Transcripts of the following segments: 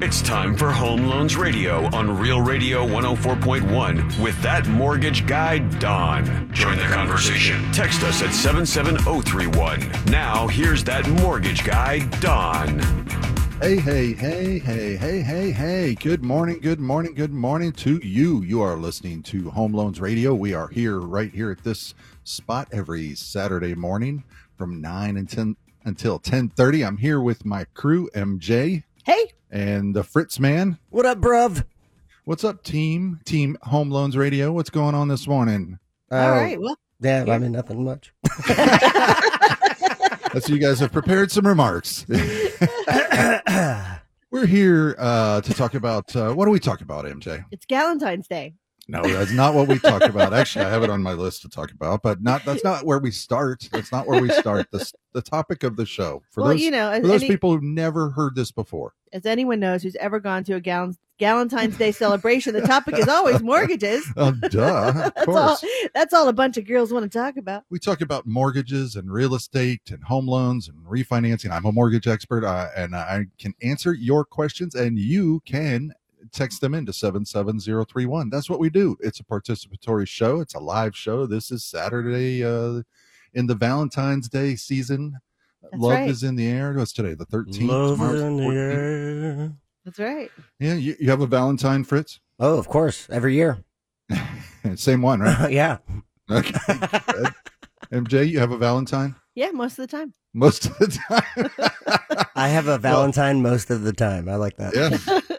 It's time for Home Loans Radio on Real Radio 104.1 with that mortgage guy, Don. Join the conversation. Text us at 77031. Now, here's that mortgage guy, Don. Hey, hey, hey, hey, hey, hey, hey. Good morning, good morning, good morning to you. You are listening to Home Loans Radio. We are here right here at this spot every Saturday morning from 9 and 10 until 10:30. I'm here with my crew, MJ. Hey. And the Fritz man. What up, bruv? What's up, team? Team Home Loans Radio. What's going on this morning? All right. Well, Yeah, I mean nothing much. I see you guys have prepared some remarks. We're here uh, to talk about uh, what do we talk about, MJ? it's Galentine's Day. No, that's not what we talked about. Actually, I have it on my list to talk about, but not that's not where we start. That's not where we start. The the topic of the show for well, those you know, those any- people who've never heard this before. as anyone knows who's ever gone to a Gal- Galentine's Day celebration, the topic is always mortgages. Oh, duh, of That's all. course. That's all a bunch of girls want to talk about. We talk about mortgages and real estate and home loans and refinancing. I'm a mortgage expert, uh, and I can answer your questions, and you can text them into 77031. That's what we do. It's a participatory show. It's a live show. This is Saturday uh, in the Valentine's Day season. That's Love right. is in the air. What's today? The 13th. Love Tomorrow's in the air. That's right. Yeah, you, you have a Valentine, Fritz? Oh, of course, every year. Same one, right? yeah. Okay. good. MJ, you have a Valentine? Yeah, most of the time. Most of the time. I have a Valentine most of the time. I like that. Yeah.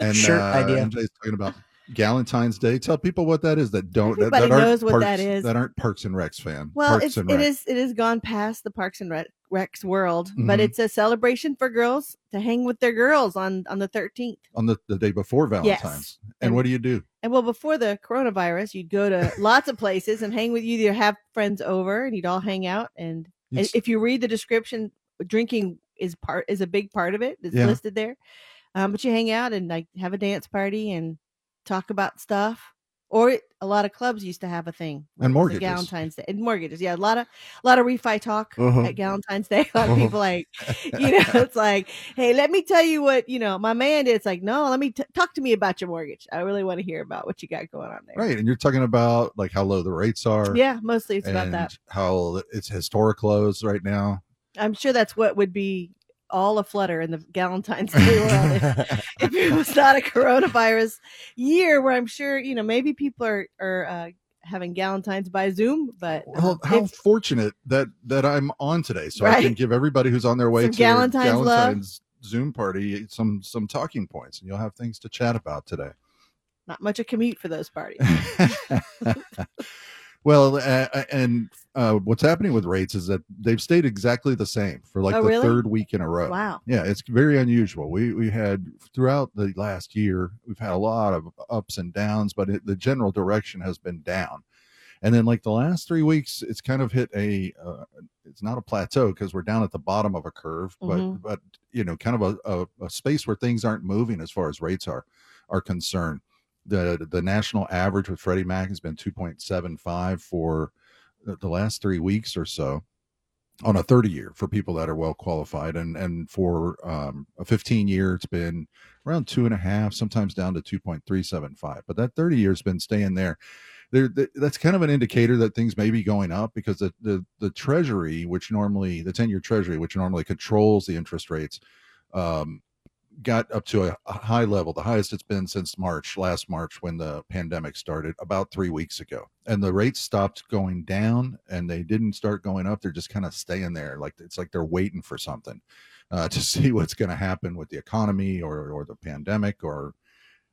And Shirt uh, idea. MJ's talking about Galentine's Day. Tell people what that is that don't that, Everybody that aren't knows what Parks, that is. That aren't Parks and Recs fan. Well, Parks it's, it is it has gone past the Parks and Rec- Recs world, but Mhm. it's a celebration for girls to hang with their girls on on the 13th. on the, the day before Valentine's. Yes. And, And- what do you do? And well, before the coronavirus, you'd go to lots of places and hang with you. Either have friends over and you'd all hang out. And, and It's- if you read the description, drinking is part is a big part of it. It's Yeah. listed there. Um, but you hang out and like have a dance party and talk about stuff. Or a lot of clubs used to have a thing. And mortgages. Galentine's Day and mortgages. Yeah, a lot of a lot of refi talk Uh-huh. At Galentine's Day. A lot of people like, you know, it's like, hey, let me tell you what you know. My man did. It's like, no, let me t- talk to me about your mortgage. I really want to hear about what you got going on there. Right. And you're talking about like how low the rates are. Yeah, mostly it's about that. How it's historic lows right now. I'm sure that's what would be all a flutter in the Galentine's Day world if, if it was not a coronavirus year where I'm sure, you know, maybe people are, are uh, having Galentine's by Zoom, but Well, uh, how if- fortunate that that I'm on today, so I can give everybody who's on their way Some to. Galentine's Zoom party some some talking points, and you'll have things to chat about today. not much a commute for those parties. well, uh, and uh, what's happening with rates is that they've stayed exactly the same for like Oh, the really? third week in a row. Wow. Yeah, it's very unusual. We we had throughout the last year, we've had a lot of ups and downs, but it, the general direction has been down. and then like the last three weeks, it's kind of hit a. Uh, it's not a plateau because we're down at the bottom of a curve, but Mhm. but you know, kind of a, a, a space where things aren't moving as far as rates are are concerned. The the national average with Freddie Mac has been two point seven five for the last three weeks or so on a 30 year for people that are well qualified and and for um, a 15 year it's been around two and a half sometimes down to 2.375 but that 30 year has been staying there. There that's kind of an indicator that things may be going up because the the, the treasury which normally the 10 year treasury which normally controls the interest rates um, got up to a, a high level, the highest it's been since March, last March when the pandemic started, about three weeks ago. And the rates stopped going down and they didn't start going up. They're just kind of staying there. Like it's like they're waiting for something uh, to see what's going to happen with the economy or, or the pandemic or,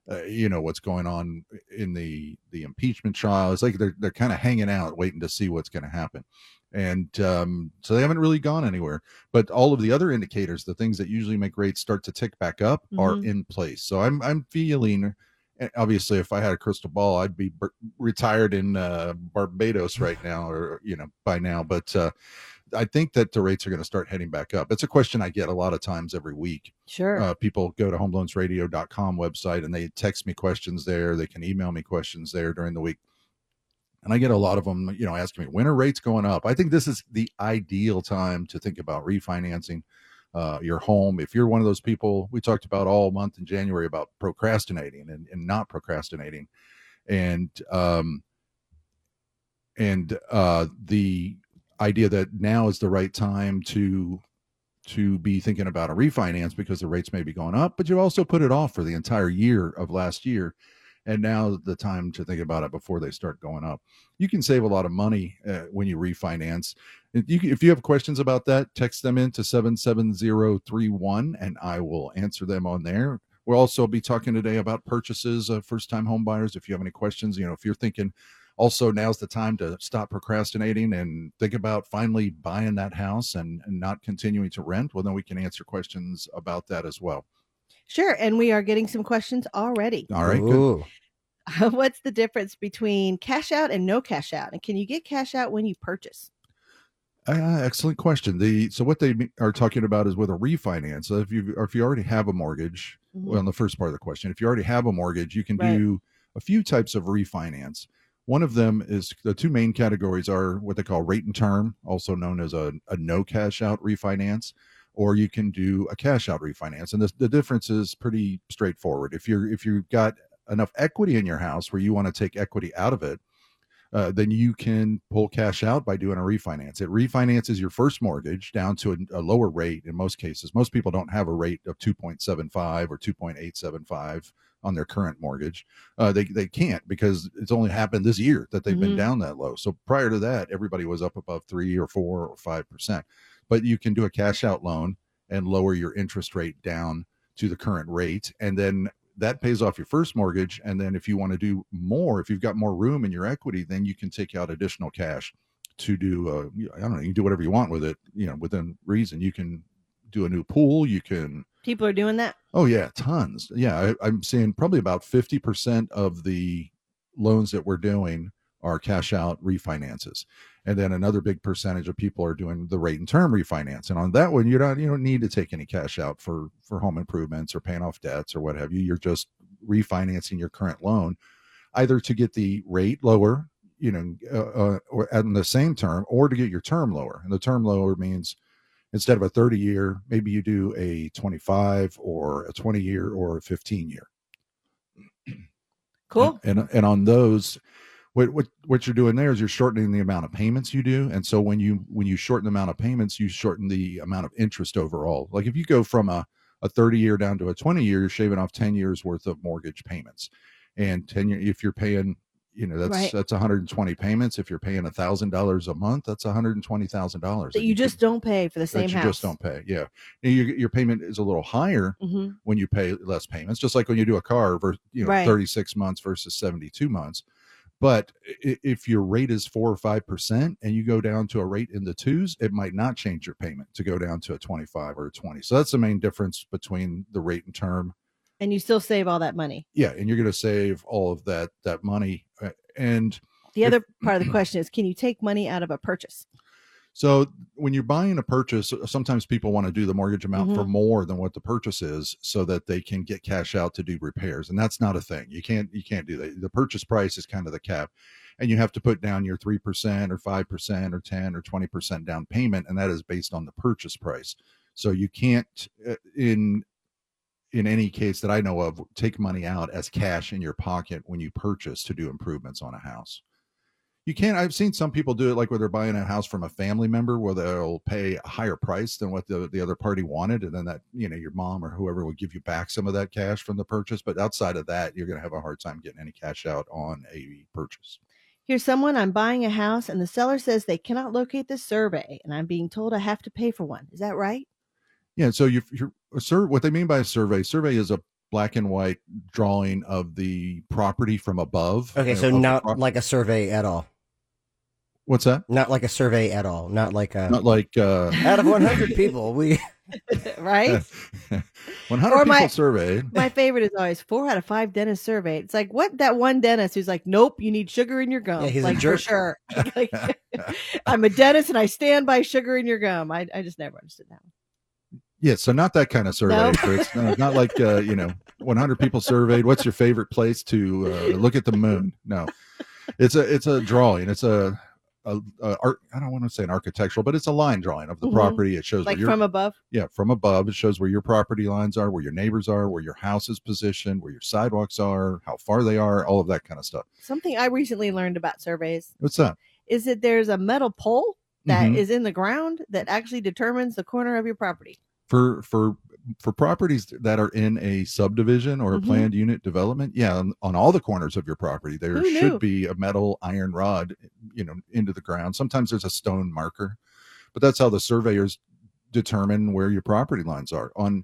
uh, you know, what's going on in the, the impeachment trial. It's like they're, they're kind of hanging out, waiting to see what's going to happen. And um, so they haven't really gone anywhere but all of the other indicators the things that usually make rates start to tick back up are Mhm. in place so i'm i'm feeling obviously if i had a crystal ball i'd be b- retired in uh, barbados right now or you know by now but uh, i think that the rates are going to start heading back up. It's a question i get a lot of times every week. Sure. uh, people go to homeloansradio.com website and they text me questions there. They can email me questions there during the week. And i get a lot of them you know asking me when are rates going up? I think this is the ideal time to think about refinancing uh, your home. If you're one of those people we talked about all month in january about procrastinating and, and not procrastinating. And um and uh the idea that now is the right time to to be thinking about a refinance because the rates may be going up, but you also put it off for the entire year of last year. And now the time to think about it before they start going up. You can save a lot of money uh, when you refinance. If you, if you have questions about that, text them in to 77031 and I will answer them on there. We'll also be talking today about purchases of first time home buyers. If you have any questions, you know, if you're thinking also now's the time to stop procrastinating and think about finally buying that house and, and not continuing to rent well then we can answer questions about that as well Sure. And we are getting some questions already. all right good What's the difference between cash out and no cash out? And can you get cash out when you purchase? uh, excellent question the so what they are talking about is with a refinance so if you or if you already have a mortgage Mhm. well, on the first part of the question, if you already have a mortgage, you can Right. do a few types of refinance. One of them is the two main categories are what they call rate and term, also known as a, a no cash out refinance, or you can do a cash out refinance. And the, the difference is pretty straightforward. If you're if you've got enough equity in your house where you want to take equity out of it, uh, then you can pull cash out by doing a refinance. It refinances your first mortgage down to a, a lower rate in most cases. Most people don't have a rate of 2.75 or 2.875 on their current mortgage. Uh, they, they can't because it's only happened this year that they've been Mhm. down that low. So prior to that, everybody was up above three or four or five percent. But you can do a cash out loan and lower your interest rate down to the current rate. And then that pays off your first mortgage. And then if you want to do more, if you've got more room in your equity, then you can take out additional cash to do, uh, I don't know, you can do whatever you want with it, you know, within reason. You can do a new pool. You can, People are doing that. oh, yeah, tons. Yeah. I, I'm seeing probably about 50% of the loans that we're doing are cash out refinances. And then another big percentage of people are doing the rate and term refinance. And on that one you don't you don't need to take any cash out for for home improvements or paying off debts or what have you. You're just refinancing your current loan either to get the rate lower you know uh, uh, or in the same term or to get your term lower. And the term lower means instead of a 30 year maybe you do a 25 or a 20 year or a 15 year. Cool. and and, and on those what, what what you're doing there is you're shortening the amount of payments you do and so when you when you shorten the amount of payments you shorten the amount of interest overall like if you go from a, a 30 year down to a 20 year you're shaving off 10 years worth of mortgage payments and 10 year if you're paying you know that's Right. that's 120 payments if you're paying a thousand dollars a month that's 120 thousand dollars That you just don't pay for the that same you house. just don't pay yeah your, your payment is a little higher hmm when you pay less payments, just like when you do a car, ver- you know, Right. 36 months versus 72 months. But if your rate is four or five percent and you go down to a rate in the twos, it might not change your payment to go down to a 25 or a 20. So that's the main difference between the rate and term. And you still save all that money. Yeah, and you're going to save all of that that money. Uh, And The If- other part of the question is, can you take money out of a purchase? So when you're buying a purchase, sometimes people want to do the mortgage amount for Mhm. more than what the purchase is, so that they can get cash out to do repairs, and that's not a thing. You can't you can't do that. The purchase price is kind of the cap, and you have to put down your three percent or five percent or ten or twenty percent down payment, and that is based on the purchase price. So you can't uh, in in any case that I know of take money out as cash in your pocket when you purchase to do improvements on a house you can't i've seen some people do it like where they're buying a house from a family member where they'll pay a higher price than what the, the other party wanted and then that you know your mom or whoever will give you back some of that cash from the purchase but outside of that you're going to have a hard time getting any cash out on a purchase Here's someone I'm buying a house, and the seller says they cannot locate the survey, and I'm being told I have to pay for one. Is that right? yeah so you you're a sur- what they mean by a survey survey is a black and white drawing of the property from above Okay, uh, so not prop- like a survey at all. What's that Not like a survey at all. Not like a. not like uh out of 100 people, we. right? 100 Or people my- surveyed My favorite is always four out of five dentists surveyed. It's like what that one dentist who's like, nope, you need sugar in your gum. Yeah, he's a like for jerk. sure. Like, I'm a dentist and I stand by sugar in your gum. I, I just never understood that. Yeah, so not that kind of survey, No. Chris. No, not like uh, you know, 100 people surveyed. What's your favorite place to uh, look at the moon? No, it's a it's a drawing. It's a, a, a art. I don't want to say an architectural, but it's a line drawing of the Mhm. property. It shows Like where from above. yeah from above. It shows where your property lines are, where your neighbors are, where your house is positioned, where your sidewalks are, how far they are, all of that kind of stuff. Something I recently learned about surveys What's that? is that there's a metal pole that is Mhm. in the ground that actually determines the corner of your property. for for for properties that are in a subdivision or a Mhm. planned unit development yeah on, on all the corners of your property there Who should knew? be a metal iron rod you know into the ground sometimes there's a stone marker but that's how the surveyors determine where your property lines are on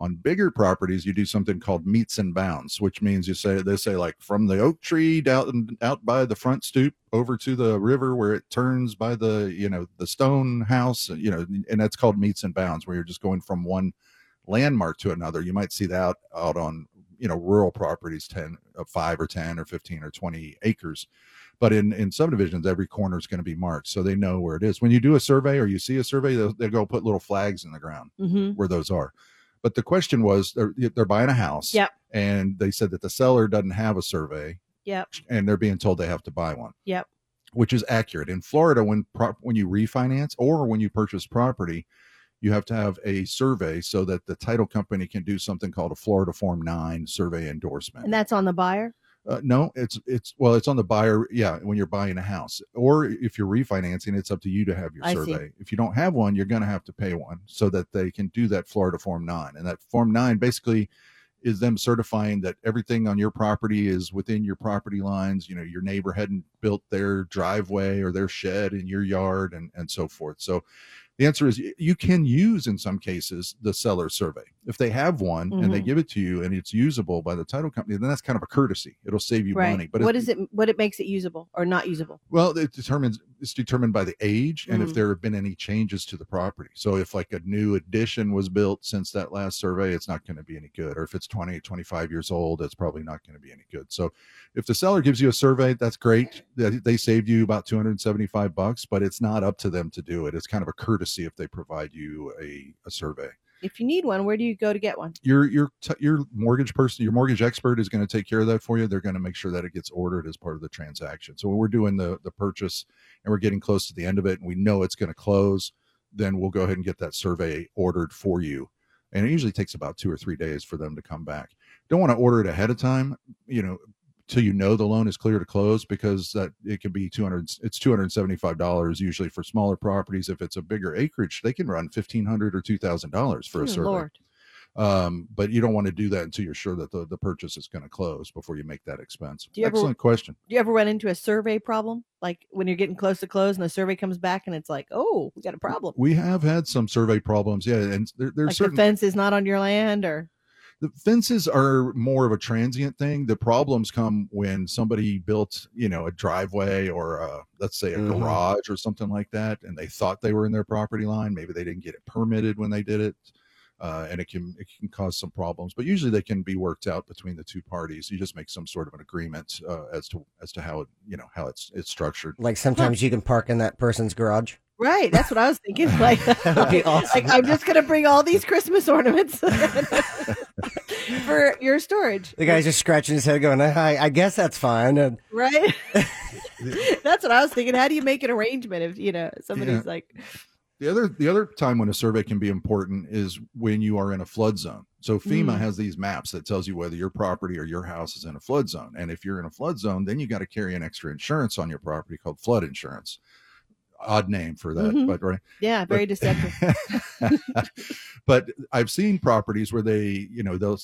on bigger properties you do something called metes and bounds which means you say they say like from the oak tree down out by the front stoop over to the river where it turns by the you know the stone house you know and that's called metes and bounds where you're just going from one landmark to another you might see that out on you know rural properties 10 uh, 5 or 10 or 15 or 20 acres but in in subdivisions every corner is going to be marked so they know where it is when you do a survey or you see a survey they'll, they'll go put little flags in the ground Mm-hmm. where those are. But the question was they're, they're buying a house. Yep. And they said that the seller doesn't have a survey Yep. and they're being told they have to buy one. Yep. Which is accurate. In Florida, when when you refinance or when you purchase property, you have to have a survey so that the title company can do something called a Florida Form 9 survey endorsement. And that's on the buyer. Uh, no, it's it's well, it's on the buyer. Yeah, when you're buying a house, or if you're refinancing, it's up to you to have your I see. survey. If you don't have one, you're going to have to pay one so that they can do that Florida Form Nine. And that Form Nine basically is them certifying that everything on your property is within your property lines. You know, your neighbor hadn't built their driveway or their shed in your yard, and and so forth. So. The answer is you can use in some cases the seller survey. If they have one and they Mhm. give it to you and it's usable by the title company, then that's kind of a courtesy. It'll save you right. money. But what if- is it? What it makes it usable or not usable? Well, it determines it's determined by the age and if Mhm. there have been any changes to the property. So if like a new addition was built since that last survey, it's not going to be any good. Or if it's 20, 25 years old, it's probably not going to be any good. So if the seller gives you a survey, that's great. They they saved you about 275 bucks, but it's not up to them to do it. It's kind of a courtesy if they provide you a, a survey. If you need one, where do you go to get one? your your t- your mortgage person, your mortgage expert is going to take care of that for you. They're going to make sure that it gets ordered as part of the transaction. So when we're doing the the purchase and we're getting close to the end of it, and we know it's going to close, then we'll go ahead and get that survey ordered for you. And it usually takes about two or three days for them to come back. Don't want to order it ahead of time, you know, till you know the loan is clear to close because that it can be 200 it's $275 usually for smaller properties if it's a bigger acreage they can run 1500 or $2000 for a Hmm, survey Lord. um, but you don't want to do that until you're sure that the, the purchase is going to close before you make that expense. You ever- Excellent question. Do you ever run into a survey problem? Like when you're getting close to close and the survey comes back and it's like, oh, we got a problem. We have had some survey problems, yeah, and there, there's Like certain the fence is not on your land or the fences are more of a transient thing. The problems come when somebody built, you know, a driveway or a, let's say a Mhm. garage or something like that, and they thought they were in their property line. Maybe they didn't get it permitted when they did it. uh, and it can it can cause some problems. But usually they can be worked out between the two parties. You just make some sort of an agreement uh, as to as to how it you know how it's it's structured. Like sometimes you can park in that person's garage. Right, that's what I was thinking. Like, would be awesome. like I'm just gonna bring all these Christmas ornaments for your storage. The guy's just scratching his head, going, "I, I guess that's fine." And right. that's what I was thinking. How do you make an arrangement if you know somebody's Yeah. like, The other the other time when a survey can be important is when you are in a flood zone. So FEMA Mm. has these maps that tells you whether your property or your house is in a flood zone. And if you're in a flood zone, then you got to carry an extra insurance on your property called flood insurance. Odd name for that, Mhm. but right. yeah, very deceptive. but I've seen properties where they, you know, they'll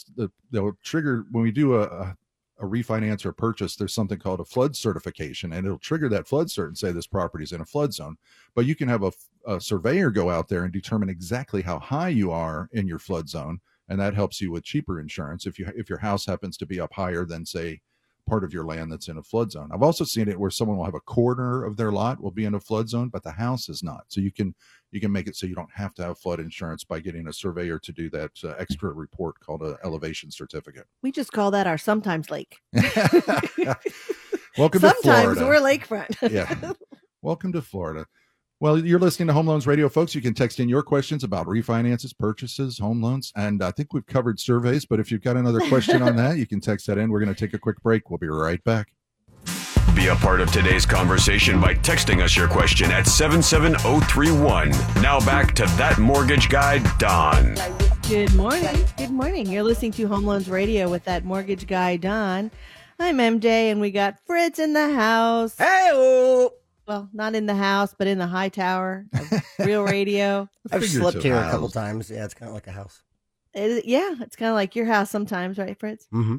they'll trigger when we do a, a a refinance or purchase. There's something called a flood certification, and it'll trigger that flood cert and say this property is in a flood zone. But you can have a, a surveyor go out there and determine exactly how high you are in your flood zone, and that helps you with cheaper insurance if you if your house happens to be up higher than say part of your land that's in a flood zone. I've also seen it where someone will have a corner of their lot will be in a flood zone, but the house is not. So you can you can make it so you don't have to have flood insurance by getting a surveyor to do that uh, extra report called a elevation certificate. we just call that our sometimes lake. Welcome to Florida. sometimes we're lakefront. yeah. Welcome to Florida. Well, you're listening to Home Loans Radio, folks. You can text in your questions about refinances, purchases, home loans, and I think we've covered surveys. But if you've got another question on that, you can text that in. We're going to take a quick break. We'll be right back. Be a part of today's conversation by texting us your question at 77031. Now back to that mortgage guy, Don. Good morning. Good morning. You're listening to Home Loans Radio with that mortgage guy, Don. I'm MJ, and we got Fritz in the house. hey, Well, not in the house, but in the high tower of Real Radio. I've slept here a couple times. Yeah, it's kind of like a house. It- yeah, it's kind of like your house sometimes, right, Fritz? Mm-hmm.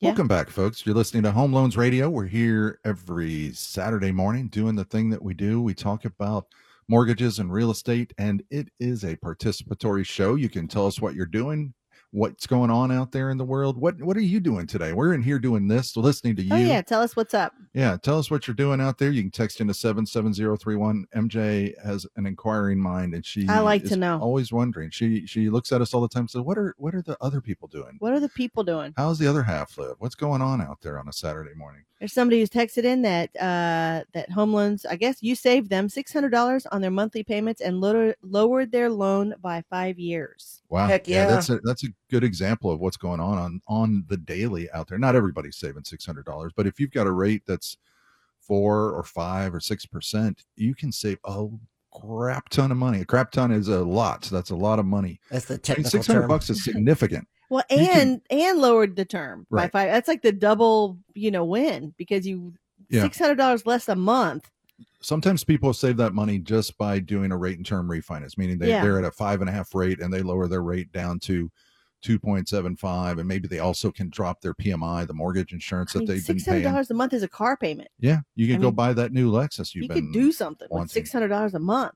Yeah. Welcome back, folks. You're listening to Home Loans Radio. We're here every Saturday morning doing the thing that we do. We talk about mortgages and real estate, and it is a participatory show. You can tell us what you're doing, what's going on out there in the world. What What are you doing today? We're in here doing this, listening to oh, you. Oh, yeah. Tell us what's up. Yeah, tell us what you're doing out there. You can text into 77031. MJ has an inquiring mind and she I like to know. always wondering. She she looks at us all the time and says, What are what are the other people doing? What are the people doing? How's the other half live? What's going on out there on a Saturday morning? There's somebody who's texted in that uh, that home loans. I guess you saved them six hundred dollars on their monthly payments and lower, lowered their loan by five years. Wow. Heck yeah. that's a that's a good example of what's going on on on the daily out there. Not everybody's saving six hundred dollars, but if you've got a rate that's four or five or six percent, you can save a crap ton of money. A crap ton is a lot. So that's a lot of money. That's the I mean, six hundred term. bucks is significant. Well, and can- and lowered the term by five. That's like the double, you know, win because you Yeah. six hundred dollars less a month. Sometimes people save that money just by doing a rate and term refinance, meaning they, Yeah. they're at a five and a half rate and they lower their rate down to 2.75 and maybe they also can drop their PMI, the mortgage insurance I that mean, they've been six hundred paying. dollars a month is a car payment. Yeah, you can I go mean, buy that new Lexus you've you could do something with six hundred dollars a month.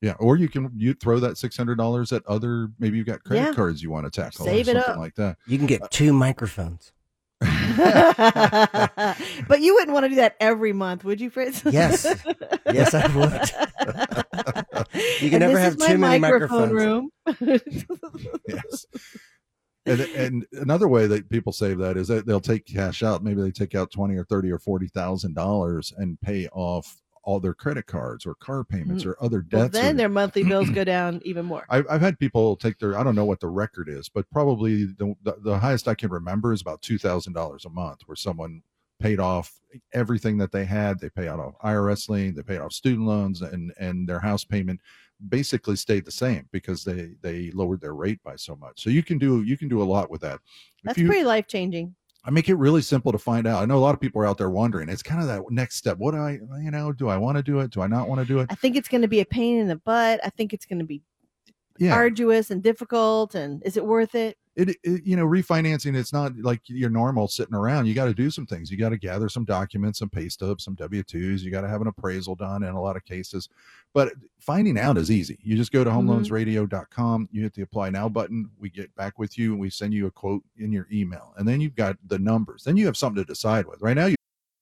Yeah, or you can you throw that six hundred dollars at other maybe you've got credit Yeah. cards you want to tackle Save or it something up. like that. You can get uh, two microphones. but you wouldn't want to do that every month, would you, Fritz? Yes. Yes, I would. You can And never have is my too many microphone microphones. room. yes. And, and another way that people save that is that they'll take cash out. Maybe they take out twenty or thirty or forty thousand dollars and pay off all their credit cards or car payments or other Mm. Well, debts. then or- their monthly bills go down even more. I've, I've had people take their I don't know what the record is, but probably the the, the highest I can remember is about two thousand dollars a month, where someone paid off everything that they had. They pay out of IRS lien, they paid off student loans, and and their house payment basically stayed the same because they they lowered their rate by so much. So you can do you can do a lot with that. That's you, pretty life changing. I make it really simple to find out. I know a lot of people are out there wondering. It's kind of that next step. What do I, you know, do I want to do it? Do I not want to do it? I think it's going to be a pain in the butt. I think it's going to be Yeah. arduous and difficult. And is it worth it? it, it you know refinancing it's not like your normal sitting around you got to do some things you got to gather some documents some pay stubs some w2s you got to have an appraisal done in a lot of cases but finding out is easy you just go to mm-hmm. homeloansradio.com you hit the apply now button we get back with you and we send you a quote in your email and then you've got the numbers then you have something to decide with right now you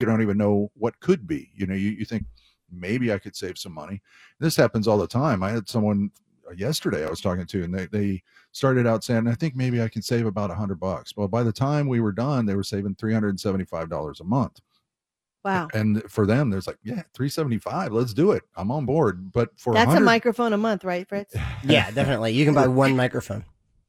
you don't even know what could be. You know, you, you think maybe I could save some money. This happens all the time. I had someone uh, yesterday I was talking to, and they, they started out saying, I think maybe I can save about a hundred bucks. Well, by the time we were done, they were saving $375 a month. Wow. And for them, there's like, yeah, 375, let's do it. I'm on board. But for That's a microphone a month, right, Fritz? Yeah, definitely. You can buy one microphone.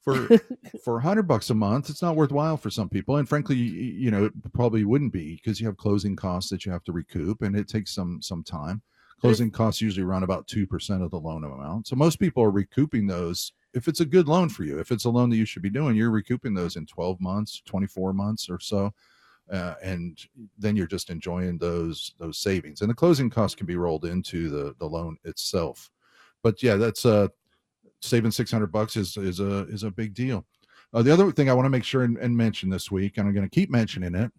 For for a hundred bucks a month, it's not worthwhile for some people. And frankly, you, you know, it probably wouldn't be because you have closing costs that you have to recoup, and it takes some some time. Closing costs usually run about two percent of the loan amount, so most people are recouping those. If it's a good loan for you, if it's a loan that you should be doing, you're recouping those in twelve months, twenty four months or so. Uh, and then you're just enjoying those those savings and the closing costs can be rolled into the the loan itself but yeah that's uh saving 600 bucks is is a is a big deal uh, the other thing i want to make sure and, and mention this week and i'm going to keep mentioning it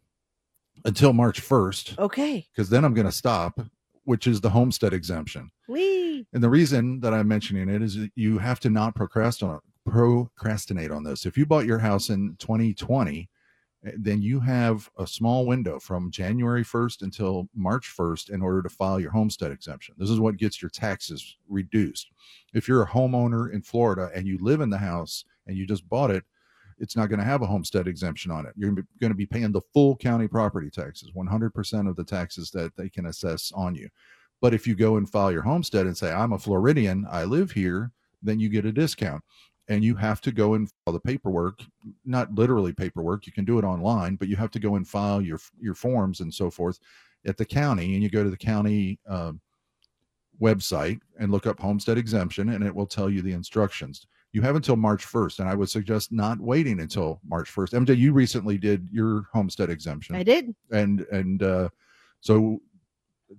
until march 1st Okay. because then i'm going to stop which is the homestead exemption Wee. and the reason that i'm mentioning it is you have to not procrastinate procrastinate on this if you bought your house in 2020 eh, Eh, then you have a small window from January 1st until March 1st in order to file your homestead exemption. This is what gets your taxes reduced. If you're a homeowner in Florida and you live in the house and you just bought it, it's not going to have a homestead exemption on it. You're going to be paying the full county property taxes, 100% of the taxes that they can assess on you. But if you go and file your homestead and say, I'm a Floridian, I live here, then you get a discount and you have to go and file the paperwork not literally paperwork you can do it online but you have to go and file your your forms and so forth at the county and you go to the county um, website and look up homestead exemption and it will tell you the instructions. You have until march 1st and i would suggest not waiting until march 1st mj you recently did your homestead exemption. I did. and and uh so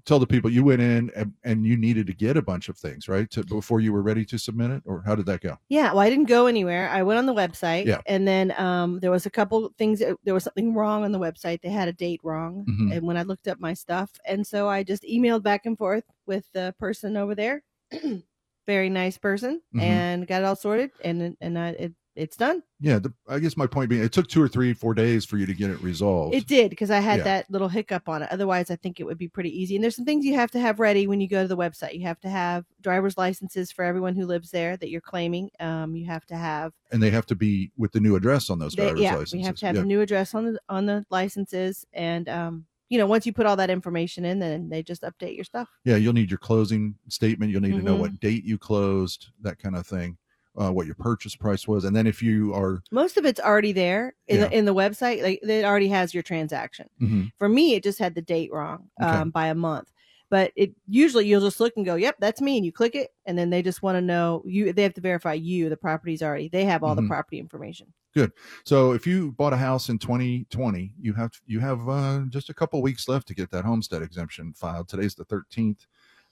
tell the people you went in and, and you needed to get a bunch of things right to, before you were ready to submit it or how did that go Yeah, well, I didn't go anywhere. I went on the website, Yeah. and then um, there was a couple things. There was something wrong on the website. They had a date wrong, Mhm. and when I looked up my stuff, and so I just emailed back and forth with the person over there. Very nice person, Mhm. and got it all sorted, and and I, it it's done. yeah the, i guess my point being it took two or three four days for you to get it resolved It did because I had Yeah. that little hiccup on it. Otherwise, I think it would be pretty easy. And there's some things you have to have ready when you go to the website. You have to have driver's licenses for everyone who lives there that you're claiming. Um, you have to have and they have to be with the new address on those They- driver's yeah, licenses we have to have yeah. the new address on the on the licenses, and um, you know, once you put all that information in, then they just update your stuff. yeah you'll need your closing statement you'll need to know Mhm. what date you closed that kind of thing uh, what your purchase price was and then if you are Most of it's already there in Yeah. the in the website. Like it already has your transaction. Mhm. For me, it just had the date wrong Okay. um, by a month. But it usually you'll just look and go, "Yep, that's me," and you click it, and then they just want to know you. They have to verify you. The property's already. They have all Mhm. the property information. Good. So if you bought a house in 2020 you have you have uh, just a couple weeks left to get that homestead exemption filed today's the 13th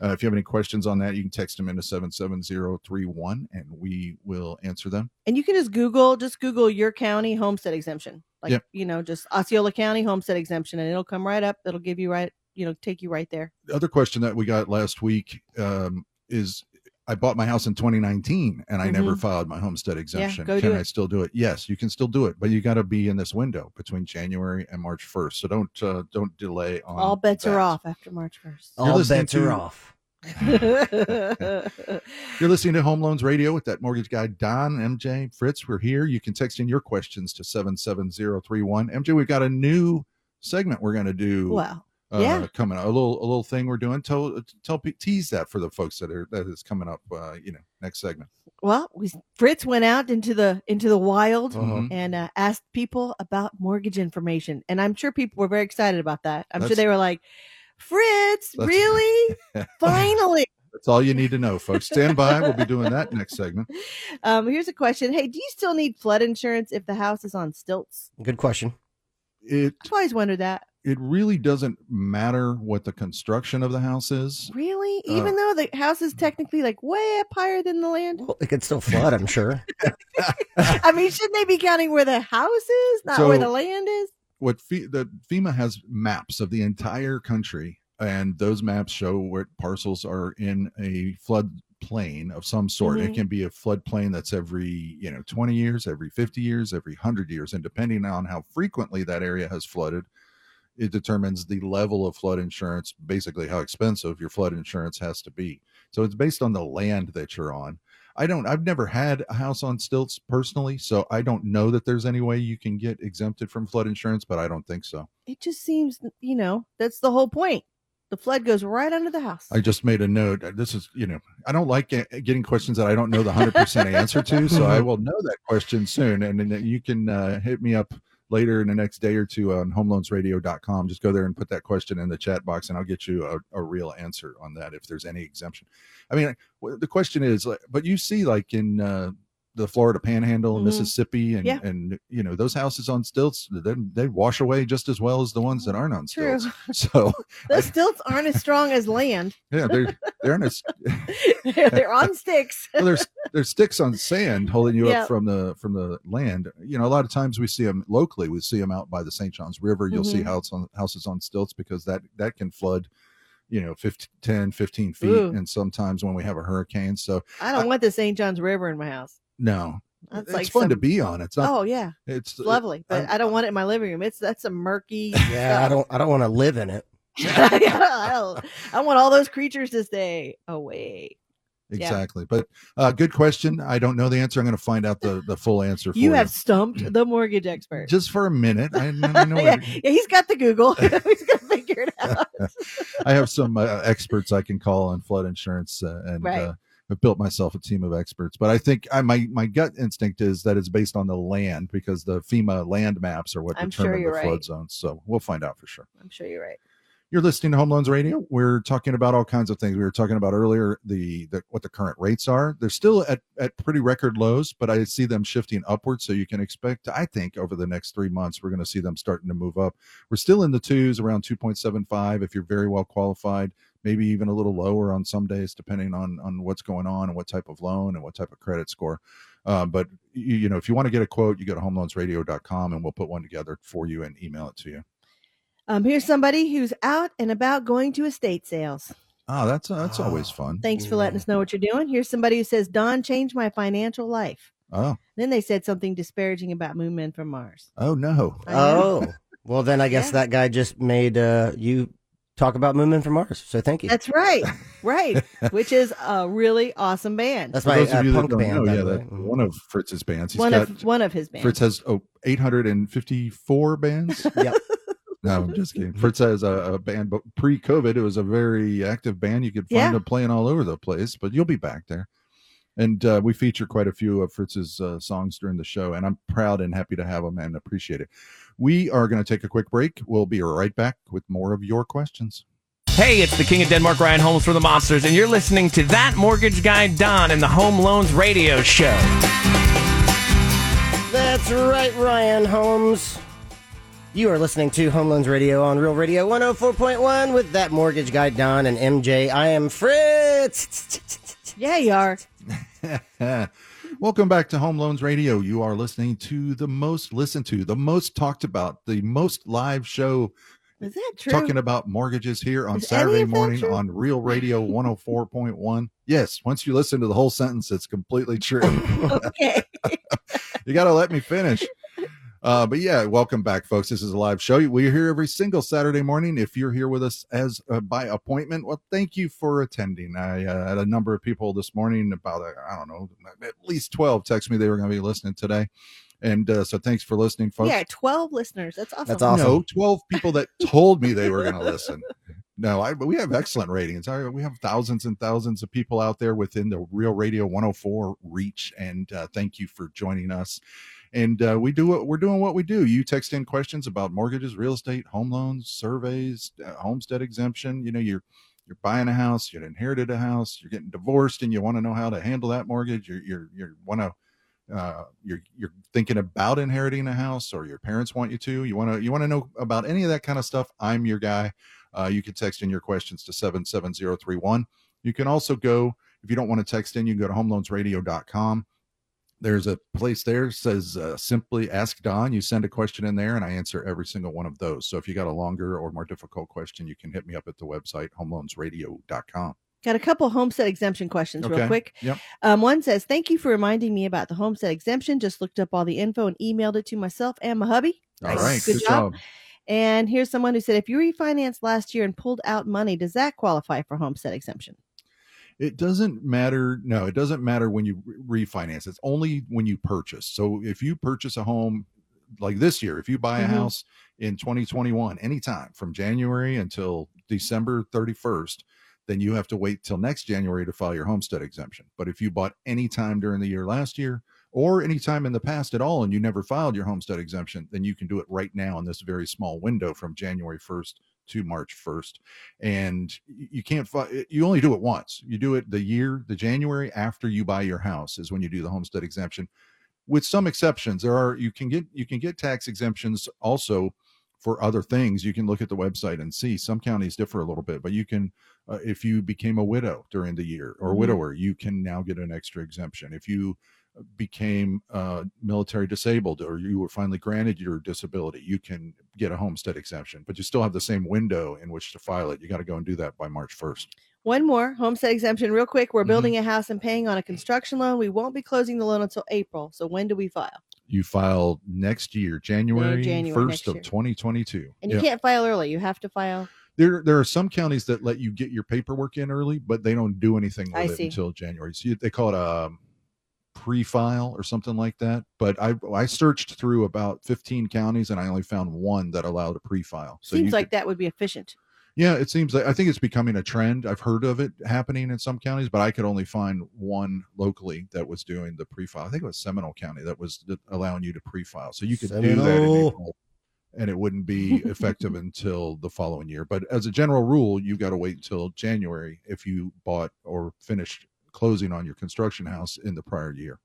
uh, if you have any questions on that you can text them into 77031 and we will answer them And you can just Google, just Google your county homestead exemption. Like, Yep. you know, just Osceola County homestead exemption, and it'll come right up. It'll give you right you know take you right there. The other question that we got last week um, is I bought my house in 2019 and I never Mhm. filed my homestead exemption. go can I it. still do it? Yes, you can still do it, but you got to be in this window between January and March 1st. So don't uh, don't delay on All bets are off after March first. You're All listening bets are off. You're listening to Home Loans Radio with that mortgage guy, Don, MJ, Fritz. We're here. You can text in your questions to 77031. MJ, we've got a new segment we're going to do. well, uh, yeah. coming up. A little, a little thing we're doing. Tell, tell, tease that for the folks that are, that is coming up, uh, you know, next segment. well, we, Fritz went out into the into the wild Mhm. and uh, asked people about mortgage information, and I'm sure people were very excited about that. I'm sure they were like, "Fritz, really? Finally!" That's all you need to know, folks. Stand by. We'll be doing that next segment. Um, here's a question: Hey, do you still need flood insurance if the house is on stilts? Good question. It, I've always wondered that. It really doesn't matter what the construction of the house is. Really, Uh, even though the house is technically like way up higher than the land. Well, it could still flood, I'm sure. I mean, shouldn't they be counting where the house is, not So- where the land is? what Fe- the FEMA has maps of the entire country, and those maps show what parcels are in a flood plain of some sort. It Mhm. can be a flood plain that's every you know 20 years, every 50 years, every 100 years, and depending on how frequently that area has flooded, it determines the level of flood insurance, basically how expensive your flood insurance has to be. So it's based on the land that you're on. I don't I've never had a house on stilts personally, so I don't know that there's any way you can get exempted from flood insurance, but I don't think so. It just seems, you know, that's the whole point. The flood goes right under the house. I just made a note. uh, This is, you know, I don't like getting questions that I don't know the 100% answer to, so I will know that question soon and then you can uh, hit me up later in the next day or two on homeloansradio.com. Just go there and put that question in the chat box and I'll get you a, a real answer on that if there's any exemption. I mean, the question is, but you see, like in uh, the Florida Panhandle, and Mhm. Mississippi, and Yeah. and you know those houses on stilts, they they wash away just as well as the ones that aren't on True. stilts. So Those stilts aren't as strong as land. yeah, they're they're a, s- They're on sticks. well, there's there's sticks on sand holding you Yeah. up from the from the land. You know, a lot of times we see them locally. We see them out by the St. Johns River. You'll see Mhm. house on houses on stilts because that that can flood. You know, 15, 10, 15 feet, Ooh. and sometimes when we have a hurricane. So I don't want the St. Johns River in my house. no, That's it's like fun to be on. It's not. Oh yeah, it's it's lovely, uh, but I'm- I don't want it in my living room. It's that's a murky. Yeah, I don't I don't want to live in it. I, don't- I want all those creatures to stay away. Yeah. Exactly. But uh, good question. I don't know the answer. I'm going to find out the, the full answer for You you. have stumped the mortgage expert. just for a minute. I, I know. yeah, yeah, he's got the Google. he's gonna figure it out. I have some uh, experts I can call on flood insurance, uh, and Right. uh, I've built myself a team of experts. But I think I, my my gut instinct is that it's based on the land because the FEMA land maps are what I'm determine you're the flood right. zones. So we'll find out for sure. I'm sure you're right. You're listening to Home Loans Radio. We're talking about all kinds of things. We were talking about earlier the, the what the current rates are. They're still at, at pretty record lows, but I see them shifting upwards. So you can expect, I think, over the next three months, we're going to see them starting to move up. We're still in the twos, around 2.75 if you're very well qualified, maybe even a little lower on some days, depending on on what's going on and what type of loan and what type of credit score. Uh, but you, you know, if you want to get a quote, you go to homeloansradio.com and we'll put one together for you and email it to you. Um, here's somebody who's out and about going to estate sales. Oh, that's that's always Oh. fun. Thanks for letting us know what you're doing. Here's somebody who says, Don changed my financial life. Oh, Then they said something disparaging about Moon Men from Mars. oh no. Oh. Well then I guess Yeah. that guy just made uh you talk about Moon Men from Mars. So thank you. That's right. Right. Which is a really awesome band. That's For my uh, you that punk band. know, yeah, that, Mhm. one of Fritz's bands. He's one got of one of his bands. Fritz has oh 854 bands. Yep. No, I'm just kidding. Fritz has a, a band, but pre-COVID, it was a very active band. You could find Yeah. them playing all over the place, but you'll be back there. And uh, we feature quite a few of Fritz's uh, songs during the show, and I'm proud and happy to have them and appreciate it. We are going to take a quick break. We'll be right back with more of your questions. Hey, it's the King of Denmark, Ryan Holmes for the Monsters, and you're listening to that mortgage guy Don in the Home Loans Radio Show. That's right, Ryan Holmes. You are listening to Home Loans Radio on Real Radio 104.1 with that mortgage guy Don and MJ. I am Fritz. yeah, you are. Welcome back to Home Loans Radio. You are listening to the most listened to, the most talked about, the most live show Is that true? talking about mortgages here on Is Saturday morning true? on Real Radio 104.1. Yes, once you listen to the whole sentence, it's completely true. okay. you got to let me finish. Uh, but yeah, welcome back, folks. This is a live show. We're here every single Saturday morning. If you're here with us as uh, by appointment, well, thank you for attending. I uh, had a number of people this morning, about uh, I don't know, at least twelve, text me they were going to be listening today, and uh, so thanks for listening, folks. Yeah, 12 listeners. That's awesome. That's awesome. No, 12 people that told me they were going to listen. No, I but we have excellent ratings. I, we have thousands and thousands of people out there within the Real Radio 104 reach, and uh, thank you for joining us. And uh, we do what we're doing. What we do. You text in questions about mortgages, real estate, home loans, surveys, uh, homestead exemption. You know, you're you're buying a house, you inherited a house, you're getting divorced, and you want to know how to handle that mortgage. You're you're you want to uh, you're you're thinking about inheriting a house or your parents want you to you want to you want to know about any of that kind of stuff i'm your guy uh, you can text in your questions to 77031 you can also go if you don't want to text in you can go to homeloansradio.com there's a place there says uh, simply ask don you send a question in there and i answer every single one of those so if you got a longer or more difficult question you can hit me up at the website homeloansradio.com Got a couple homestead exemption questions real quick. Yep. Um, one says, Thank you for reminding me about the homestead exemption. Just looked up all the info and emailed it to myself and my hubby. all Nice. right Good job. And here's someone who said, If you refinanced last year and pulled out money, does that qualify for homestead exemption? It doesn't matter. No, it doesn't matter when you re- refinance. It's only when you purchase. So if you purchase a home like this year, if you buy a Mhm. house in 2021, anytime from January until December 31st, then you have to wait till next January to file your homestead exemption. But if you bought any time during the year last year or any time in the past at all and you never filed your homestead exemption, then you can do it right now in this very small window from January 1st to March 1st. And you can't you only do it once. You do it the year, the January after you buy your house is when you do the homestead exemption. With some exceptions, there are you can get you can get tax exemptions also for other things. You can look at the website and see some counties differ a little bit, but you can uh, if you became a widow during the year or Mhm. widower, you can now get an extra exemption. If you became uh, military disabled or you were finally granted your disability, you can get a homestead exemption, but you still have the same window in which to file it. You got to go and do that by March 1st. One more homestead exemption, real quick. We're building a house and paying on a construction loan. We won't be closing the loan until April. So when do we file? You file next year, January, January 1st next of 2022. And you Yeah. can't file early. You have to file. there there are some counties that let you get your paperwork in early, but they don't do anything with I it see. until January. So you, they call it a pre-file or something like that. But I I searched through about 15 counties and I only found one that allowed a pre-file. So Seems like could- that would be efficient. yeah, it seems like I think it's becoming a trend. I've heard of it happening in some counties, but I could only find one locally that was doing the pre-file. I think it was Seminole County that was allowing you to pre-file. So you could do that in April and it wouldn't be effective until the following year. But as a general rule, you've got to wait until January if you bought or finished closing on your construction house in the prior year.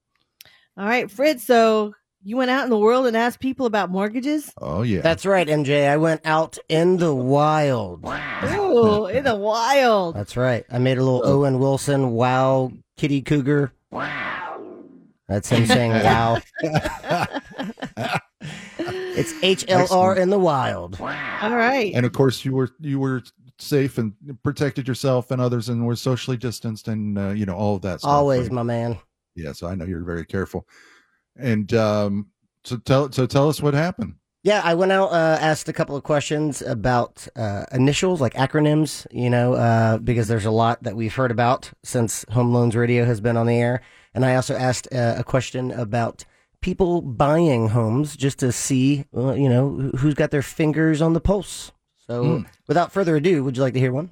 All right, Fritz. So you went out in the world and asked people about mortgages? Oh yeah. That's right, MJ. I went out in the wild. Ooh, in the wild. That's right. I made a little Oh. Owen Wilson wow kitty cougar. Wow. That's him saying wow. It's H L R in the wild. All right. and of course you were you were safe and protected yourself and others and were socially distanced and uh, you know all of that stuff. Always, my man. yeah so i know you're very careful and um so tell so tell us what happened Yeah, I went out, uh, asked a couple of questions about uh, initials, like acronyms, you know, uh, because there's a lot that we've heard about since Home Loans Radio has been on the air. And I also asked uh, a question about people buying homes just to see, uh, you know, who's got their fingers on the pulse. So Hmm. without further ado, would you like to hear one?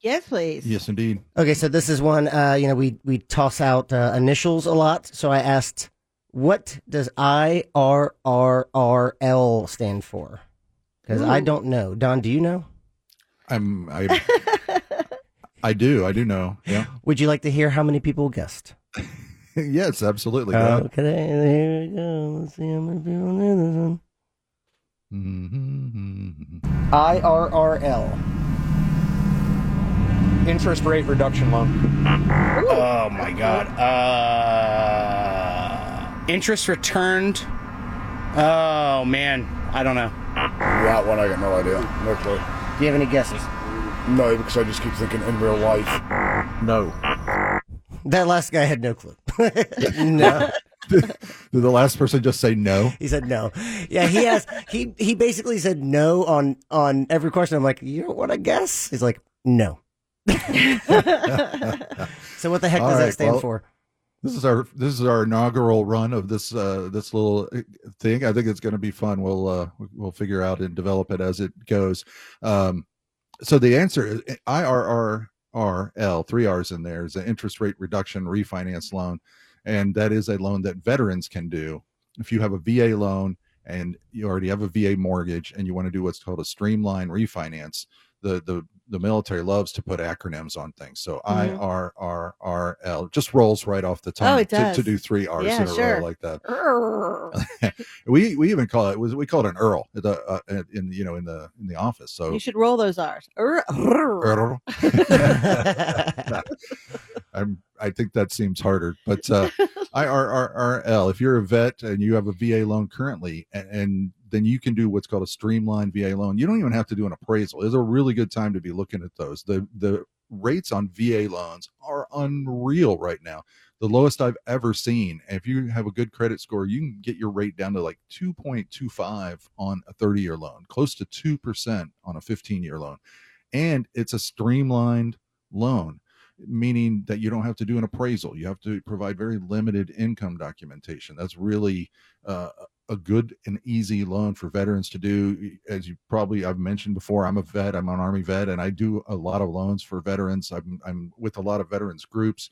Yes, please. yes indeed Okay, so this is one. Uh, you know, we we toss out uh, initials a lot. So I asked, what does I R R R L stand for? Because I don't know. Don, do you know? i'm i i do i do know yeah Would you like to hear how many people guessed? yes absolutely go ahead. Okay, here we go. Let's see how many people know this one. Mhm. I R R L. interest rate reduction loan. Oh my god. Uh, interest returned. Oh man, I don't know. that one, I got no idea. No clue. Do you have any guesses? No, because I just keep thinking in real life. No. That last guy had no clue. no. Did the last person just say no? He said no. Yeah, he has. He he basically said no on on every question. I'm like, you don't want to guess? He's like, no. so what the heck All does right, that stand well, for? This is our this is our inaugural run of this uh this little uh, thing. I think it's going to be fun. We'll uh we'll figure out and develop it as it goes. Um so the answer is IRRRL, three R's in there is an interest rate reduction refinance loan and that is a loan that veterans can do. If you have a VA loan and you already have a VA mortgage and you want to do what's called a streamline refinance, the the the military loves to put acronyms on things. So Mhm. IRRRL just rolls right off the tongue Oh, to, to do three R's Yeah, in a sure. row like that. We we even call it was we call it an Earl the, uh, in you know in the in the office. So You should roll those R's. Earl. I'm, I think that seems harder, but uh, IRRRL. If you're a vet and you have a VA loan currently, and, and then you can do what's called a streamlined VA loan. You don't even have to do an appraisal. It's a really good time to be looking at those. The the rates on VA loans are unreal right now. The lowest I've ever seen. If you have a good credit score, you can get your rate down to like 2.25 on a 30 year loan, close to 2% on a 15 year loan. And it's a streamlined loan, meaning that you don't have to do an appraisal. You have to provide very limited income documentation. That's really uh, a good and easy loan for veterans to do. As you probably I've mentioned before, I'm a vet. I'm an Army vet, and I do a lot of loans for veterans. I'm I'm with a lot of veterans groups,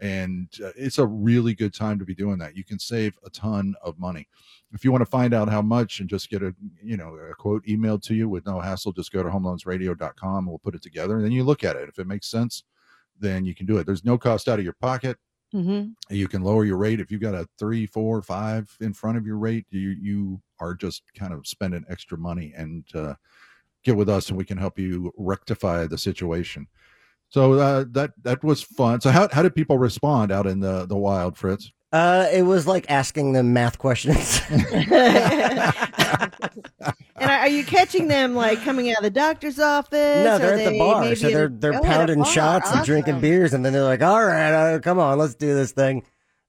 and uh, it's a really good time to be doing that. You can save a ton of money. If you want to find out how much and just get a you know a quote emailed to you with no hassle, just go to homeloansradio.com and we'll put it together, and then you look at it. If it makes sense, then you can do it. There's no cost out of your pocket Mhm. you can lower your rate if you've got a three four five in front of your rate you you are just kind of spending extra money and uh, get with us and we can help you rectify the situation. So uh, that that was fun. So how, how did people respond out in the the wild fritz Uh, it was like asking them math questions. And are are you catching them like coming out of the doctor's office? no, they're at the bar, maybe so they're they're Oh, pounding bar. shots and drinking beers, and then they're like, "All right, uh, come on, let's do this thing."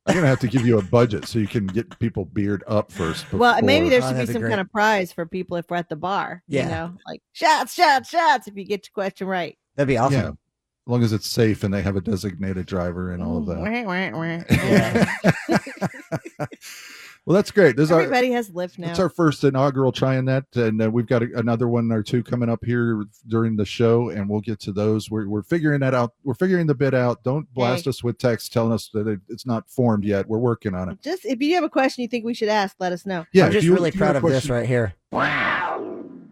i'm gonna have to give you a budget so you can get people beard up first Well, maybe there Oh, should be be some great. kind of prize for people if we're at the bar. Yeah. You know, like shots, shots, shots if you get your question right. That'd be awesome. yeah as long as it's safe and they have a designated driver and all of that that. well that's great this is our Everybody has Lyft now. It's our first inaugural trying that, and uh, we've got a, another one or two coming up here during the show, and we'll get to those. We're, we're figuring that out. We're figuring the bit out. Don't blast Hey. us with text telling us that it, it's not formed yet. We're working on it. Just if you have a question you think we should ask, let us know. Yeah, I'm just you- really if you have proud a of this right here.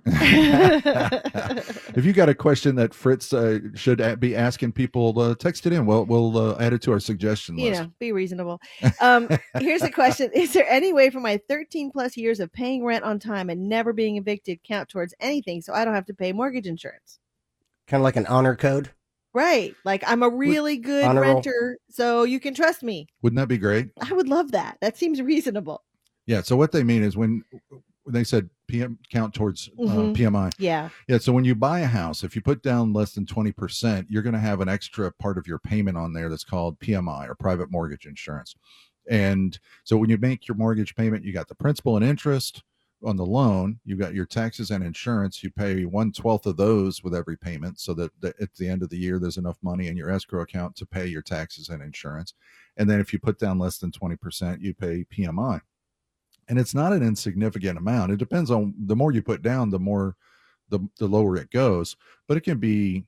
if you got a question that Fritz uh, should be asking people, uh, text it in. We'll we'll uh, add it to our suggestion you list. know, be reasonable. Um, here's a question: Is there any way for my 13 plus years of paying rent on time and never being evicted count towards anything, so I don't have to pay mortgage insurance? Kind of like an honor code. Right, like I'm a really good Honorable. renter, so you can trust me. Wouldn't that be great? I would love that. That seems reasonable. Yeah. So what they mean is when when they said PM count towards uh, Mhm. PMI. Yeah. Yeah. So when you buy a house, if you put down less than 20%, you're going to have an extra part of your payment on there that's called PMI or private mortgage insurance. And so when you make your mortgage payment, you got the principal and interest on the loan, you got your taxes and insurance. You pay one twelfth of those with every payment so that, that at the end of the year, there's enough money in your escrow account to pay your taxes and insurance. And then if you put down less than 20%, you pay PMI and it's not an insignificant amount it depends on the more you put down the more the, the lower it goes but it can be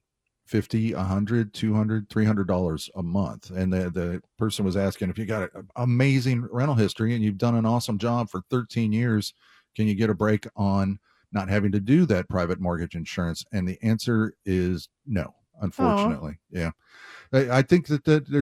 50 100 200 300 dollars a month and the, the person was asking if you got an amazing rental history and you've done an awesome job for 13 years can you get a break on not having to do that private mortgage insurance? And the answer is no unfortunately yeah. I, I think that, that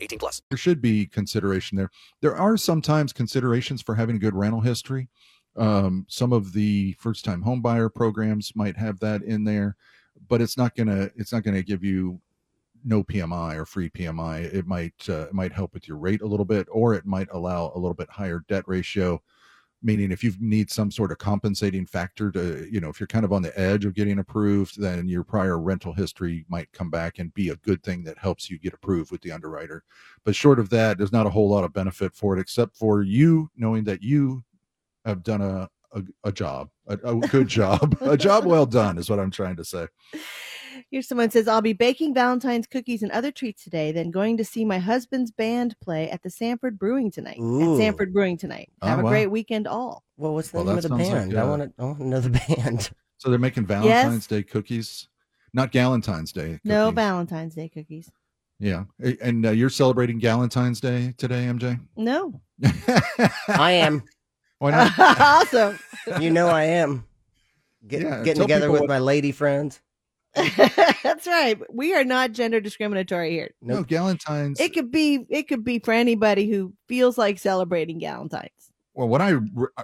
18 plus. there should be consideration there. There are sometimes considerations for having a good rental history. Um, some of the first time home buyer programs might have that in there, but it's not gonna it's not gonna give you no PMI or free PMI. It might uh, it might help with your rate a little bit, or it might allow a little bit higher debt ratio. Meaning, if you need some sort of compensating factor to, you know, if you're kind of on the edge of getting approved, then your prior rental history might come back and be a good thing that helps you get approved with the underwriter. But short of that there's not a whole lot of benefit for it except for you knowing that you have done a a, a job a, a good job. A job well done is what i'm trying to say Here's someone says, I'll be baking Valentine's cookies and other treats today, then going to see my husband's band play at the Sanford Brewing tonight. Ooh. At Sanford Brewing tonight. Oh, Have a wow. great weekend all. Well, what's the Well, name of the sounds like, band? I uh, want to I want to know the band. so they're making valentine's day cookies not galentine's day No. Valentine's Day cookies. yeah and uh, you're celebrating galentine's day today mj No. I am. why not awesome. You know I am. Get, Yeah, getting together with what- my lady friends. That's right. We are not gender discriminatory here. no Nope. galentine's It could be it could be for anybody who feels like celebrating Valentine's. well when i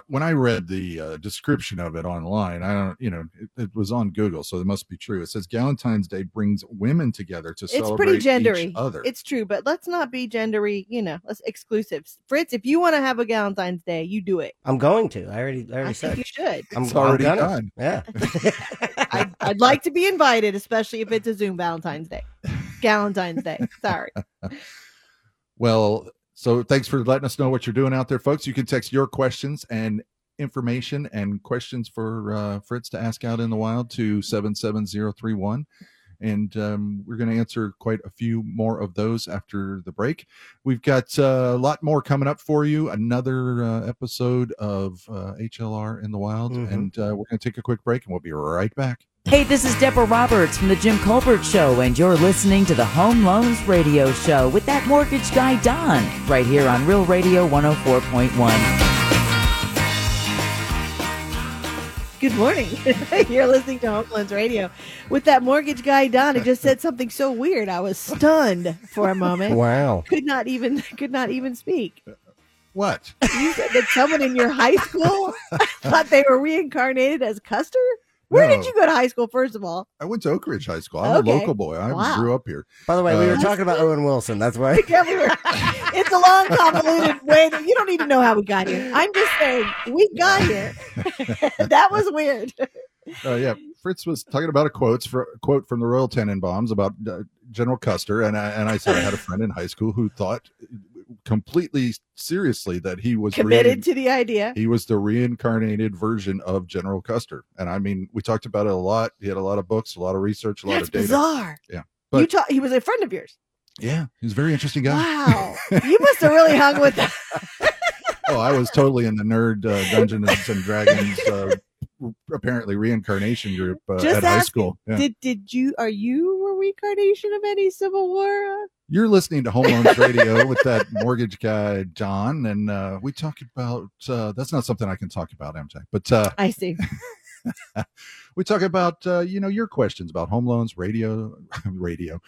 when i read the uh, description of it online i don't you know it, it was on google so it must be true it says galentine's day brings women together to It's celebrate pretty each other It's true, but let's not be gendery, you know, let's exclusive. Fritz, if you want to have a Valentine's Day, you do it. I'm going to. I already I I already think said. you should. I'm, It's already I'm done. Yeah. I'd, I'd like to be invited, especially if it's a Zoom Valentine's Day. Valentine's Day. Sorry. Well, so thanks for letting us know what you're doing out there, folks. You can text your questions and information and questions for uh, Fritz to ask out in the wild to 77031. And um, we're going to answer quite a few more of those after the break. We've got uh, a lot more coming up for you. Another uh, episode of uh, HLR in the wild. Mhm. And uh, we're going to take a quick break and we'll be right back. Hey, this is Deborah Roberts from the Jim Colbert Show, and you're listening to the Home Loans Radio Show with that mortgage guy, Don, right here on Real Radio 104.1. Good morning. You're listening to Home Loans Radio with that mortgage guy Don. He just said something so weird. I was stunned for a moment. wow. Could not even could not even speak. What? You said that someone in your high school thought they were reincarnated as Custer? Where did you go to high school, first of all? I went to Oak Ridge High School. I'm Okay. a local boy. I Wow. grew up here. By the way, we Uh, were talking about Owen Wilson. That's why. Yeah, we were- it's a long, convoluted way. that- You don't need to know how we got here. I'm just saying we got here. that was weird. Uh, yeah, Fritz was talking about a quotes for a quote from the Royal Tenenbaums about uh, General Custer, and I, and I said I had a friend in high school who thought completely seriously that he was Committed rein- to the idea. he was the reincarnated version of General Custer, and I mean we talked about it a lot. He had a lot of books, a lot of research, a lot That's of data. bizarre. Yeah, you but- ta- he was a friend of yours. Yeah, he's a very interesting guy. Wow. you must have really hung with that. oh, I was totally in the nerd uh, Dungeons and Dragons. Uh, apparently reincarnation group uh, at high school. Yeah. Did did you are you a reincarnation of any Civil War uh, You're listening to Home Loans Radio with that mortgage guy, John, and uh, we talk about uh, that's not something I can talk about, MJ, but uh, I see. we talk about uh, you know your questions about home loans, radio, radio,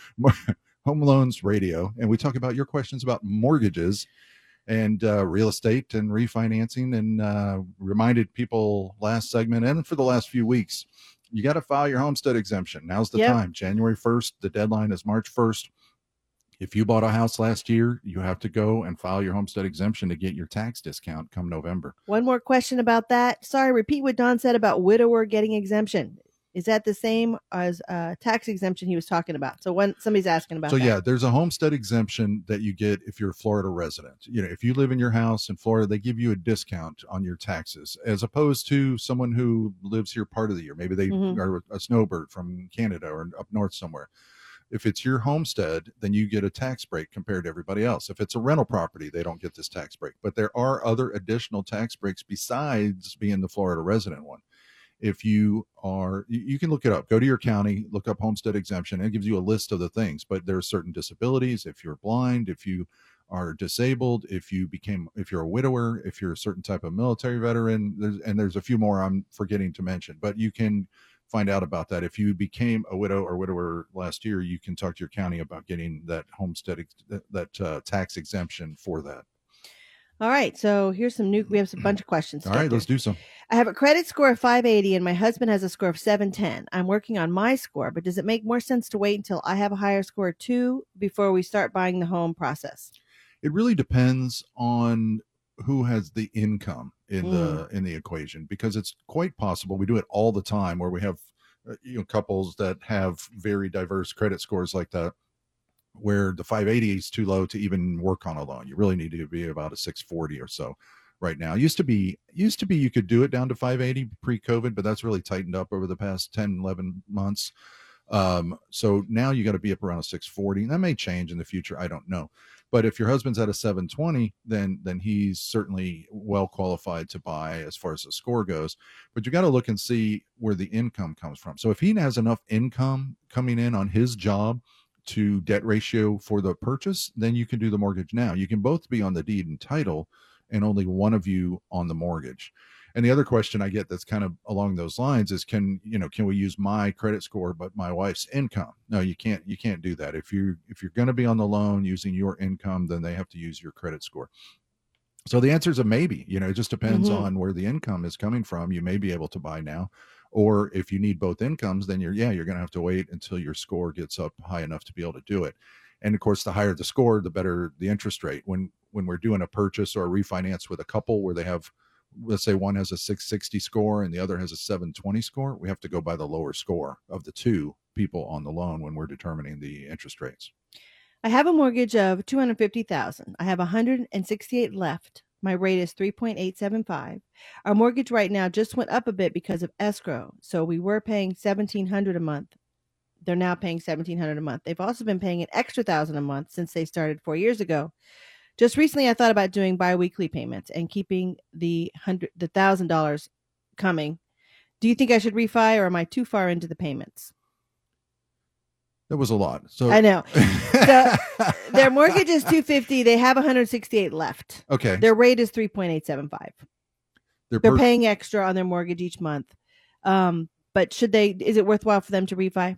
home loans, radio, and we talk about your questions about mortgages and uh, real estate and refinancing, and uh, reminded people last segment and for the last few weeks, you got to file your homestead exemption. Now's the Yep. time. January first. The deadline is March first. If you bought a house last year, you have to go and file your homestead exemption to get your tax discount come November. One more question about that. Sorry, repeat what Don said about widower getting exemption. Is that the same as uh, tax exemption he was talking about? So when somebody's asking about so that. yeah, there's a homestead exemption that you get if you're a Florida resident. You know, if you live in your house in Florida, they give you a discount on your taxes as opposed to someone who lives here part of the year. Maybe they Mhm. are a snowbird from Canada or up north somewhere. If it's your homestead, then you get a tax break compared to everybody else. If it's a rental property, they don't get this tax break. But there are other additional tax breaks besides being the Florida resident one. If you are you can look it up. Go to your county look up homestead exemption it gives you a list of the things. But there are certain disabilities. If you're blind if you are disabled if you became if you're a widower if you're a certain type of military veteran there's and there's a few more i'm forgetting to mention. But you can find out about that if you became a widow or widower last year you can talk to your county about getting that homestead ex- that, uh, tax exemption for that All right. So here's some new. We have a bunch of questions. All right, all get right through. let's do some I have a credit score of 580 and my husband has a score of 710. I'm working on my score, but does it make more sense to wait until I have a higher score too before we start buying the home process? it really depends on who has the income in the in the equation because it's quite possible we do it all the time where we have uh, you know couples that have very diverse credit scores like that where the 580 is too low to even work on a loan. You really need to be about a 640 or so right now. Used to be used to be you could do it down to 580 pre-covid but that's really tightened up over the past 10 11 months. Um so now you got to be up around a 640 that may change in the future i don't know but if your husband's at a 720 then then he's certainly well qualified to buy as far as the score goes but you got to look and see where the income comes from. So if he has enough income coming in on his job to debt ratio for the purchase then you can do the mortgage now. You can both be on the deed and title and only one of you on the mortgage and the other question i get that's kind of along those lines is can you know can we use my credit score but my wife's income? No you can't you can't do that. If you if you're going to be on the loan using your income then they have to use your credit score. So the answer is a maybe you know it just depends Mhm. on where the income is coming from. You may be able to buy now or if you need both incomes then you're yeah you're going to have to wait until your score gets up high enough to be able to do it. And of course the higher the score the better the interest rate. When when we're doing a purchase or a refinance with a couple where they have let's say one has a 660 score and the other has a 720 score we have to go by the lower score of the two people on the loan when we're determining the interest rates I have a mortgage of 250,000. I have 168 left. My rate is 3.875. Our mortgage right now just went up a bit because of escrow. So we were paying 1700 a month. They're now paying 1700 a month. They've also been paying an extra 1000 a month since they started 4 years ago. Just recently I thought about doing biweekly payments and keeping the 100 the $1000 coming. Do you think I should refi or am I too far into the payments? that was a lot so I know. So their mortgage is 250. They have 168 left. okay Their rate is 3.875. They're They're paying extra on their mortgage each month. Um, but should they? Is it worthwhile for them to refi?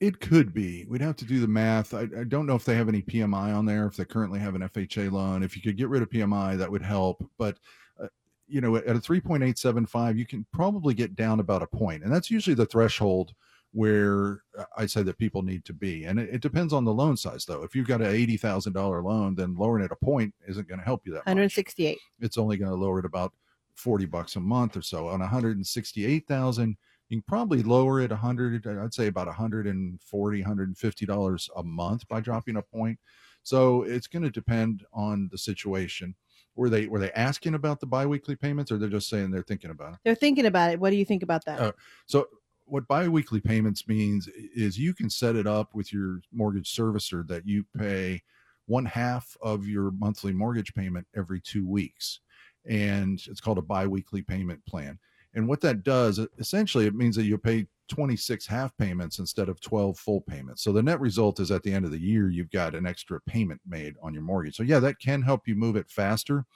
It could be. We'd have to do the math. I, I don't know if they have any PMI on there, if they currently have an FHA loan. If you could get rid of PMI, that would help. But, uh, you know, at a 3.875, you can probably get down about a point. And that's usually the threshold where uh, I say that people need to be. And it, it depends on the loan size, though. If you've got an $80,000 loan, then lowering it a point isn't going to help you that much 168. it's only going to lower it about 40 bucks a month or so on 168,000 you can probably lower it 100 I'd say about 140 150 dollars a month by dropping a point. So it's going to depend on the situation. Were they were they asking about the biweekly payments or they're just saying they're thinking about it? They're thinking about it. What do you think about that? uh, so what biweekly payments means is you can set it up with your mortgage servicer that you pay one half of your monthly mortgage payment every two weeks. And it's called a biweekly payment plan and what that does essentially it means that you'll pay 26 half payments instead of 12 full payments. So the net result is at the end of the year, you've got an extra payment made on your mortgage. So, yeah, that can help you move it faster,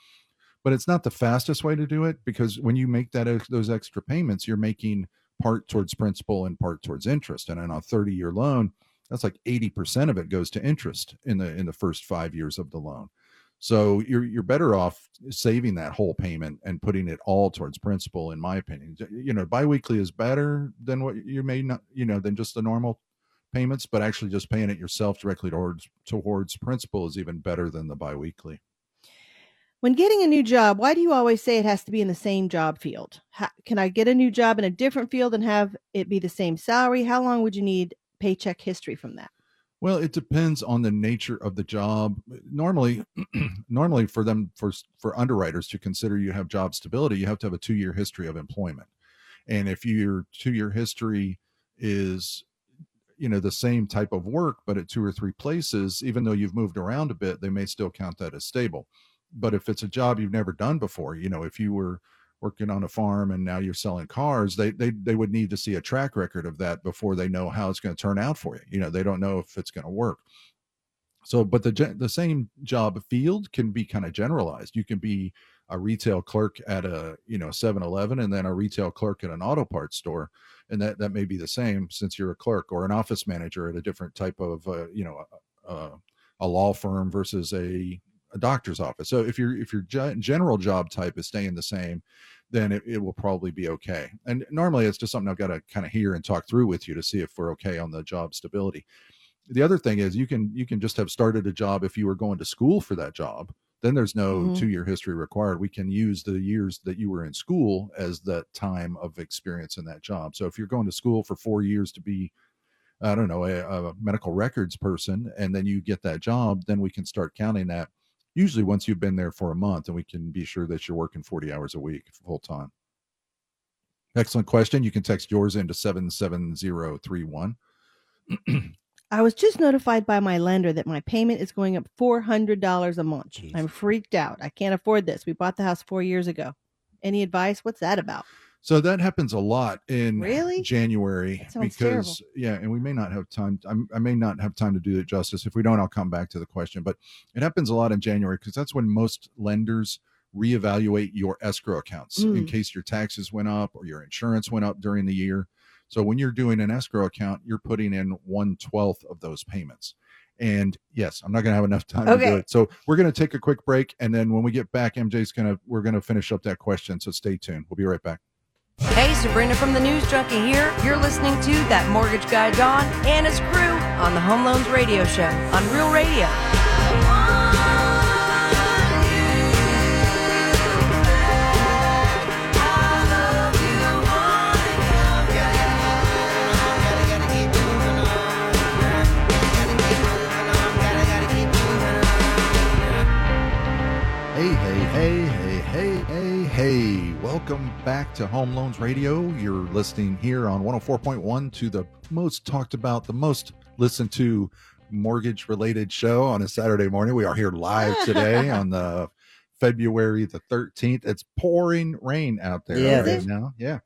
but it's not the fastest way to do it because when you make that those extra payments, you're making part towards principal and part towards interest. And on a 30 year loan, that's like 80% of it goes to interest in the in the first 5 years of the loan. So you're you're better off saving that whole payment and putting it all towards principal, in my opinion. You know, biweekly is better than what you may not, you know, than just the normal payments, but actually just paying it yourself directly towards towards principal is even better than the biweekly. When getting a new job, why do you always say it has to be in the same job field? How, can I get a new job in a different field and have it be the same salary? How long would you need paycheck history from that? Well, it depends on the nature of the job. Normally, normally for them for for underwriters to consider you have job stability, you have to have a two year history of employment. And if your two year history is you know the same type of work but at two or three places even though you've moved around a bit they may still count that as stable but if it's a job you've never done before you know if you were working on a farm and now you're selling cars they they they would need to see a track record of that before they know how it's going to turn out for you. You know they don't know if it's going to work. So but the the same job field can be kind of generalized. You can be a retail clerk at a you know 7-eleven and then a retail clerk at an auto parts store and that that may be the same since you're a clerk or an office manager at a different type of uh, you know uh, a law firm versus a a doctor's office. So if your if your general job type is staying the same, then it, it will probably be okay. And normally it's just something I've got to kind of hear and talk through with you to see if we're okay on the job stability. The other thing is you can you can just have started a job if you were going to school for that job. Then there's no mm-hmm. two year history required. We can use the years that you were in school as that time of experience in that job. So if you're going to school for four years to be I don't know, a, a, medical records person, and then you get that job, then we can start counting that usually once you've been there for a month and we can be sure that you're working 40 hours a week full time. Excellent question. You can text yours into 77031. I was just notified by my lender that my payment is going up $400 a month. Jeez. I'm freaked out. I can't afford this. We bought the house four years ago. Any advice? What's that about? So that happens a lot in really? January because terrible. yeah, and we may not have time. I'm, i may not have time to do it justice. If we don't, I'll come back to the question. But it happens a lot in January because that's when most lenders reevaluate your escrow accounts mm. in case your taxes went up or your insurance went up during the year. So when you're doing an escrow account, you're putting in one twelfth of those payments. And yes, I'm not going to have enough time okay. to do it. So we're going to take a quick break, and then when we get back, MJ's going to we're going to finish up that question. So stay tuned. We'll be right back. Hey, Sabrina from the News Junkie here. You're listening to That Mortgage Guy Don and his crew on the Home Loans Radio Show on Real Radio. Hey, hey, hey, hey, hey, hey, hey. Welcome back to Home Loans Radio. You're listening here on 104.1 to the most talked about, the most listened to mortgage related show on a Saturday morning. We are here live today on the February the 13th. It's pouring rain out there yeah, right now. Yeah.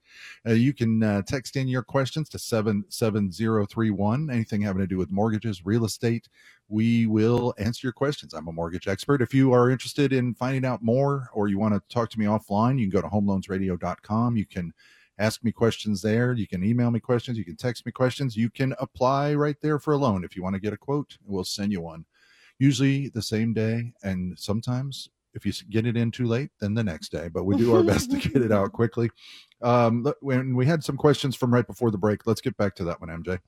Uh, you can uh, text in your questions to 77031. Anything having to do with mortgages, real estate, we will answer your questions. I'm a mortgage expert. If you are interested in finding out more or you want to talk to me offline, you can go to homeloansradio.com. You can ask me questions there. You can email me questions. You can text me questions. You can apply right there for a loan. If you want to get a quote, we'll send you one. Usually the same day, and sometimes if you get it in too late, then the next day. But we do our best to get it out quickly. Um, when we had some questions from right before the break, let's get back to that one, MJ.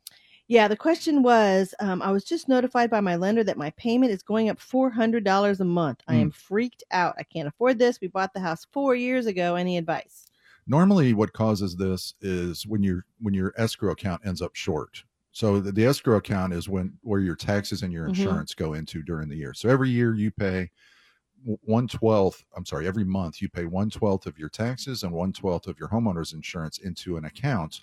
Yeah, the question was um, I was just notified by my lender that my payment is going up $400 a month. I am hmm. freaked out. I can't afford this. We bought the house four years ago. Any advice? Normally, what causes this is when your when your escrow account ends up short. So the, the escrow account is when where your taxes and your mm-hmm. insurance mm-hmm. go into during the year. So every year you pay one twelfth. I'm sorry, every month you pay one twelfth of your taxes and one twelfth of your homeowner's insurance into an account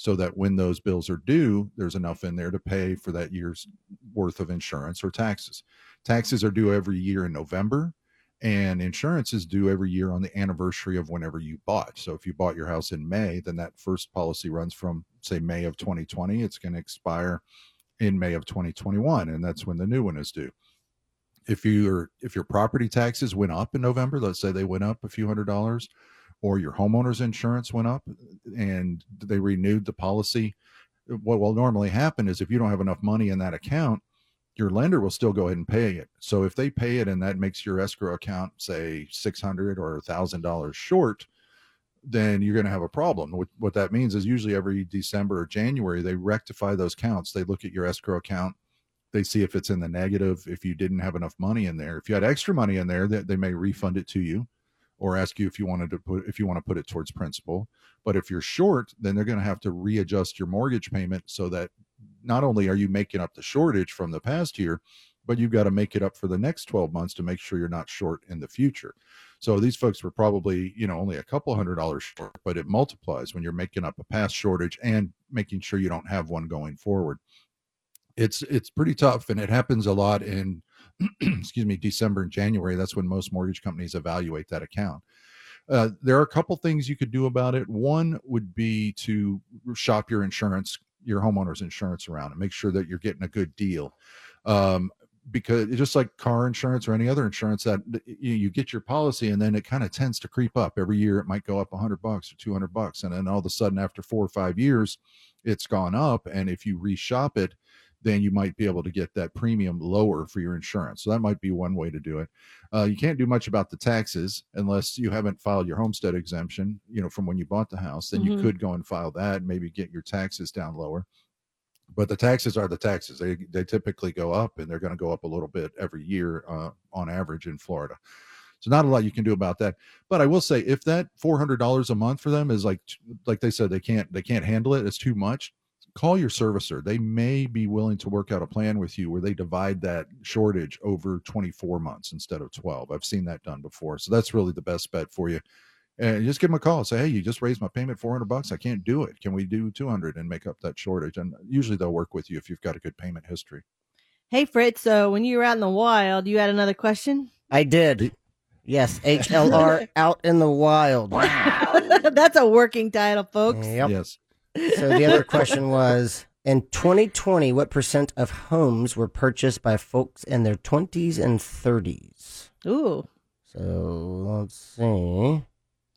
so that when those bills are due, there's enough in there to pay for that year's worth of insurance or taxes. Taxes are due every year in November, and insurance is due every year on the anniversary of whenever you bought. So if you bought your house in May, then that first policy runs from say May of 2020. It's going to expire in May of 2021, and that's when the new one is due. If your if your property taxes went up in November, let's say they went up a few hundred dollars, or your homeowner's insurance went up and they renewed the policy, what will normally happen is if you don't have enough money in that account, your lender will still go ahead and pay it. So if they pay it and that makes your escrow account say 600 or $1000 short, then you're going to have a problem. What, what that means is usually every December or January they rectify those counts. They look at your escrow account, they see if it's in the negative, if you didn't have enough money in there. If you had extra money in there, they, they may refund it to you or ask you if you wanted to put if you want to put it towards principal. But if you're short, then they're going to have to readjust your mortgage payment so that not only are you making up the shortage from the past year, but you've got to make it up for the next 12 months to make sure you're not short in the future. So these folks were probably, you know, only a couple hundred dollars short, but it multiplies when you're making up a past shortage and making sure you don't have one going forward. It's it's pretty tough and it happens a lot in excuse me, December and January. That's when most mortgage companies evaluate that account. Uh, there are a couple things you could do about it. One would be to shop your insurance, your homeowner's insurance around and make sure that you're getting a good deal. Um, because just like car insurance or any other insurance that you, you get your policy and then it kind of tends to creep up every year it might go up 100 bucks or 200 bucks and then all of a sudden after four or five years it's gone up and if you reshop it then you might be able to get that premium lower for your insurance. So that might be one way to do it. Uh, you can't do much about the taxes unless you haven't filed your homestead exemption, you know, from when you bought the house. Then Mhm. you could go and file that, and maybe get your taxes down lower. But the taxes are the taxes. They they typically go up, and they're going to go up a little bit every year uh, on average in Florida. So not a lot you can do about that. But I will say, if that four hundred dollars a month for them is like like they said they can't they can't handle it, it's too much. Call your servicer. They may be willing to work out a plan with you where they divide that shortage over 24 months instead of 12. I've seen that done before. So that's really the best bet for you. And just give them a call. Say, hey, you just raised my payment 400 bucks. I can't do it. Can we do 200 and make up that shortage? And usually they'll work with you if you've got a good payment history. Hey, Fritz. So when you were out in the wild, you had another question? I did. Yes, HLR out in the wild. Wow. That's a working title, folks. Yep. Yes. So the other question was in 2020, what percent of homes were purchased by folks in their 20s and 30s? Ooh. So let's see.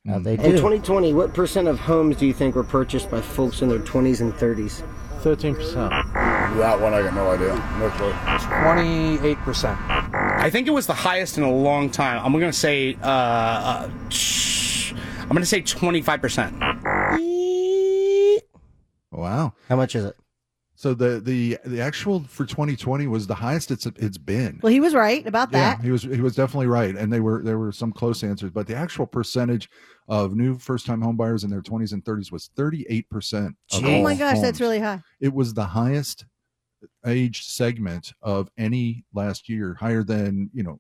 How they do. In 2020, what percent of homes do you think were purchased by folks in their 20s and 30s? 13%. That one, I got no idea. No clue. 28%. I think it was the highest in a long time. I'm going to say, uh, uh, shh, I'm going to say 25%. Wow. How much is it? So the the the actual for 2020 was the highest it's it's been. Well, he was right about Yeah, that. he was he was definitely right, and they were there were some close answers, but the actual percentage of new first time home buyers in their 20s and 30s was 38 percent. Oh my gosh, that's really high. It was the highest age segment of any last year, higher than you know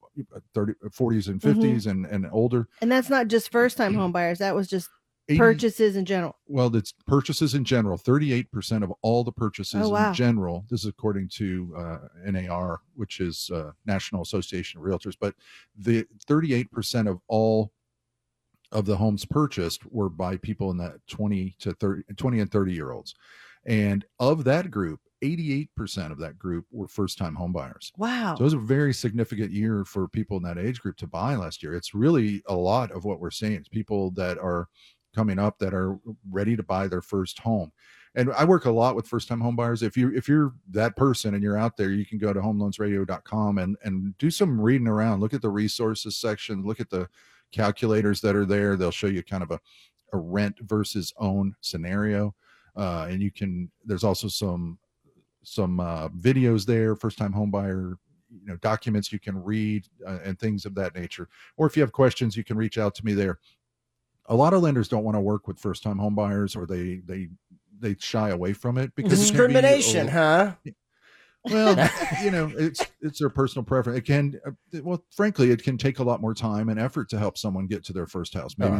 30 40s and Mhm. 50s and and older. And that's not just first time home buyers. That was just 80 purchases in general. Well, it's purchases in general. Thirty-eight percent of all the purchases Oh, wow. in general. This is according to uh, NAR, which is uh, National Association of Realtors. But the thirty-eight percent of all of the homes purchased were by people in that twenty to 30, 20 and thirty year olds, and of that group, eighty-eight percent of that group were first-time homebuyers. Wow. So it was a very significant year for people in that age group to buy last year. It's really a lot of what we're seeing. It's people that are coming up that are ready to buy their first home. And I work a lot with first time home buyers. If you if you're that person and you're out there, you can go to homeloansradio.com and and do some reading around. Look at the resources section, look at the calculators that are there. They'll show you kind of a, a rent versus own scenario. Uh, and you can there's also some some uh, videos there, first time home buyer you know documents you can read uh, and things of that nature or if you have questions you can reach out to me there a lot of lenders don't want to work with first time home buyers or they they they shy away from it because it be Discrimination, huh? well you know it's it's their personal preference. It can uh, well frankly it can take a lot more time and effort to help someone get to their first house. Maybe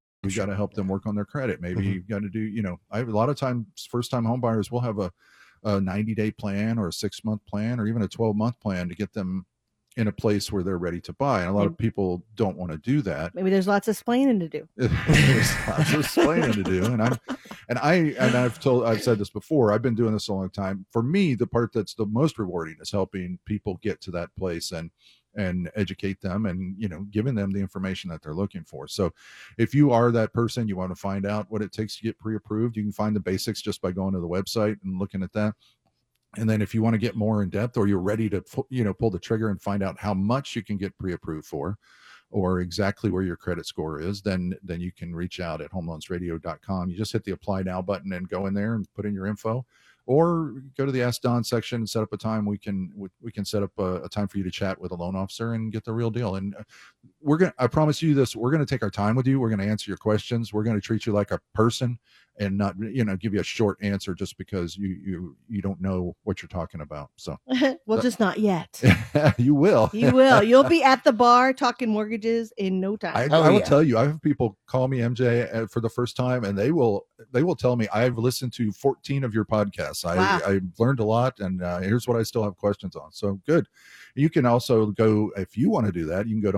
We've got to help them work on their credit. Maybe Mhm. you've got to do, you know, I have a lot of times first time home buyers will have a, a 90 day plan or a six month plan or even a 12 month plan to get them in a place where they're ready to buy. And a lot of people don't want to do that. Maybe there's lots of explaining to do. There's lots of explaining to do. And I'm and I and I've told I've said this before, I've been doing this a long time. For me, the part that's the most rewarding is helping people get to that place and and educate them and you know giving them the information that they're looking for. So if you are that person you want to find out what it takes to get pre-approved you can find the basics just by going to the website and looking at that. And then if you want to get more in depth or you're ready to you know pull the trigger and find out how much you can get pre-approved for or exactly where your credit score is then then you can reach out at homeloansradio.com you just hit the apply now button and go in there and put in your info or go to the ask don section and set up a time we can we, we can set up a, a time for you to chat with a loan officer and get the real deal. And uh, we're gonna i promise you this we're gonna take our time with you we're gonna answer your questions we're gonna treat you like a person and not you know give you a short answer just because you you you don't know what you're talking about so well, just not yet. you will You will. You'll be at the bar talking mortgages in no time. I, I will tell you, I have people call me MJ uh, for the first time, and they will they will tell me I've listened to 14 of your podcasts. I Wow. I've learned a lot, and uh, here's what I still have questions on. So good. You can also go if you want to do that. You can go to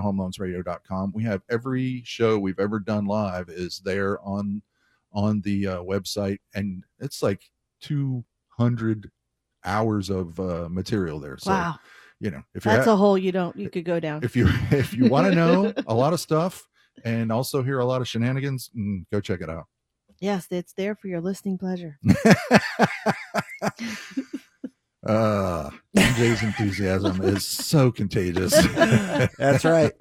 homeloansradio.com. We have every show we've ever done live is there on on the uh, website, and it's like 200 hours of uh, material there. So Wow. you know if you're That's at- a hole you don't you could go down. if you if you want to know a lot of stuff and also hear a lot of shenanigans mm, go check it out yes, it's there for your listening pleasure. uh jay's enthusiasm is so contagious That's right.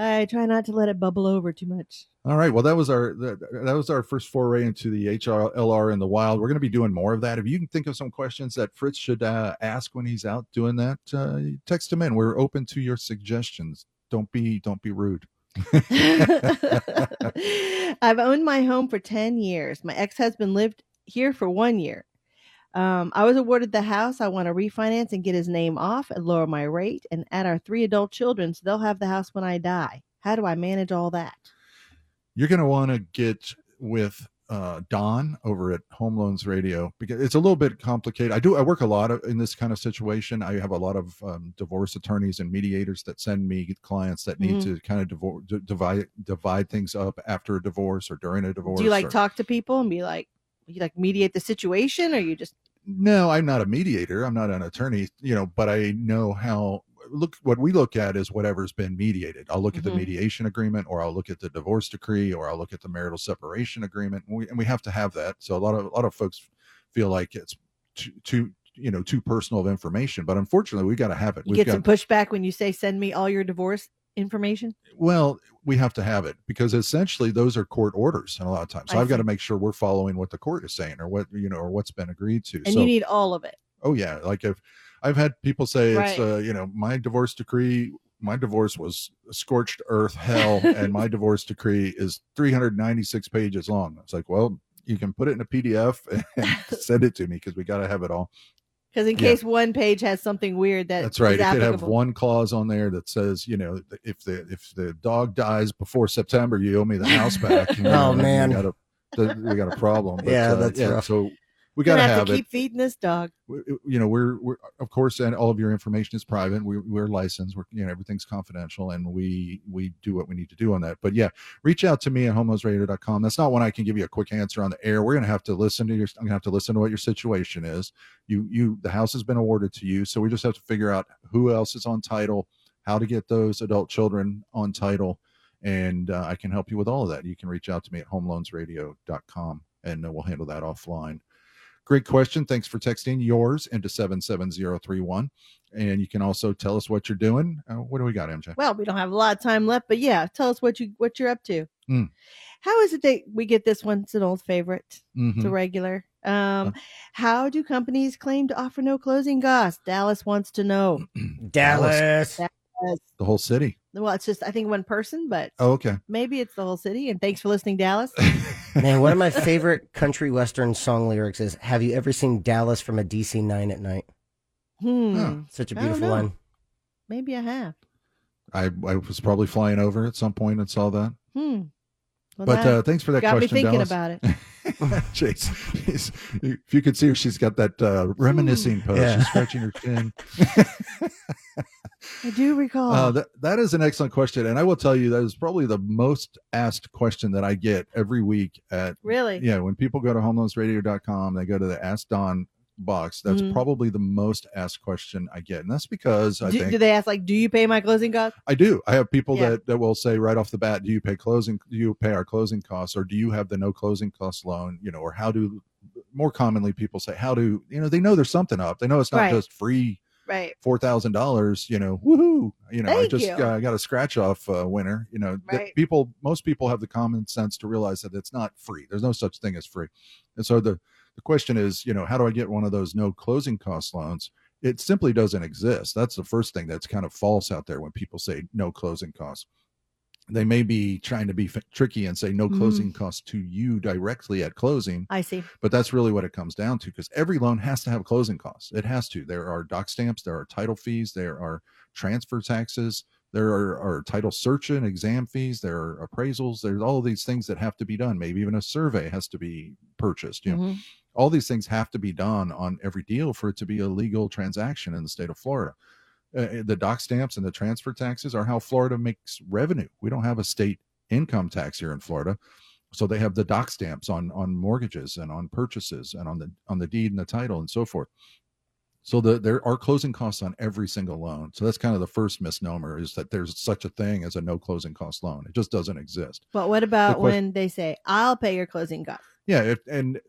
I try not to let it bubble over too much. all right well that was our that, that was our first foray into the hrlr in the wild we're going to be doing more of that if you can think of some questions that fritz should uh, ask when he's out doing that uh, text him in we're open to your suggestions don't be don't be rude I've owned my home for 10 years. My ex husband lived here for one year. Um, I was awarded the house. I want to refinance and get his name off and lower my rate and add our three adult children so they'll have the house when I die. How do I manage all that? you're going to want to get with uh, Don over at Home Loans Radio because it's a little bit complicated. I do I work a lot of, in this kind of situation. I have a lot of um, divorce attorneys and mediators that send me clients that need Mhm. to kind of divor- d- divide divide things up after a divorce or during a divorce. Do you like or- talk to people and be like, you like mediate the situation or you just, no, I'm not a mediator. I'm not an attorney, you know, but I know how look what we look at is whatever's been mediated. I'll look at the Mhm. mediation agreement or I'll look at the divorce decree or I'll look at the marital separation agreement. And we, and we have to have that. So a lot of a lot of folks feel like it's too, too you know, too personal of information, but unfortunately we got to have it. you We've get got some pushback when you say, send me all your divorce information? well, we have to have it because essentially those are court orders and a lot of times. So I I've got to make sure we're following what the court is saying or what you know or what's been agreed to. And so you need all of it. oh yeah like if i've had people say it's uh you know my divorce decree my divorce was scorched earth hell and my divorce decree is 396 pages long it's like well you can put it in a pdf and send it to me because we got to have it all Because in Yeah. case one page has something weird that that's right is it could have one clause on there that says you know if the if the dog dies before september you owe me the house back you know, Oh, and we man. got a we got a problem Yeah, uh, that's rough. so we got Gonna to have have to it. keep feeding this dog. we- you know we're, we're of course and all of your information is private. We, we're licensed. We're you know everything's confidential and we we do what we need to do on that. But yeah reach out to me at homeloansradio.com that's not one i can give you a quick answer on the air. We're going to have to listen to your i'm to have to listen to what your situation is. You you the house has been awarded to you so we just have to figure out who else is on title how to get those adult children on title and uh, i can help you with all of that. You can reach out to me at homeloansradio.com and uh, we'll handle that offline Great question. Thanks for texting yours into 77031. And you can also tell us what you're doing. Uh, what do we got, MJ? Well, we don't have a lot of time left, but yeah, tell us what you what you're up to. Mm. How is it that we get this one? It's an old favorite. It's a Mhm. regular. Um, how do companies claim to offer no closing costs? Dallas wants to know. Dallas. Dallas. The whole city. Well, it's just I think one person, but Oh, okay. maybe it's the whole city. And thanks for listening, Dallas. Man, one of my favorite country western song lyrics is "Have you ever seen Dallas from a DC nine at night?" Hmm. Such a beautiful know. line. Maybe I have. I, I was probably flying over at some point and saw that. Hmm. Well, but that uh, thanks for that got question. me thinking Dallas. about it. Jeez. If you could see her, she's got that uh, reminiscing pose. Yeah. She's scratching her chin. I do recall. Uh, that, that is an excellent question. And I will tell you, that is probably the most asked question that I get every week at Really? Yeah, when people go to homeloansradio.com, they go to the Ask Don box. That's Mhm. probably the most asked question I get. And that's because I do, think do they ask like, "Do you pay my closing costs?" I do. I have people Yeah. that, that will say right off the bat, do you pay closing do you pay our closing costs or do you have the no closing cost loan? You know, or how do more commonly people say, how do you know, they know there's something up. They know it's not Right. just free Right. four thousand dollars. You know, woohoo! You know, I just you. uh, got a scratch off uh, winner. You know, that Right. people, most people have the common sense to realize that it's not free. There's no such thing as free. And so the the question is, you know, how do I get one of those no closing cost loans? It simply doesn't exist. That's the first thing that's kind of false out there when people say no closing costs. They may be trying to be f- tricky and say no Mhm. closing costs to you directly at closing, I see. but that's really what it comes down to because every loan has to have closing costs. It has to. There are doc stamps, there are title fees, there are transfer taxes, there are, are title search and exam fees, there are appraisals, there's all of these things that have to be done. Maybe even a survey has to be purchased. You know, Mhm. all these things have to be done on every deal for it to be a legal transaction in the state of Florida. Uh, the doc stamps and the transfer taxes are how Florida makes revenue. We don't have a state income tax here in Florida. So they have the doc stamps on on mortgages and on purchases and on the on the deed and the title and so forth. So the, there are closing costs on every single loan. So that's kind of the first misnomer is that there's such a thing as a no closing cost loan. It just doesn't exist. But what about question- when they say, "I'll pay your closing costs"? yeah if, and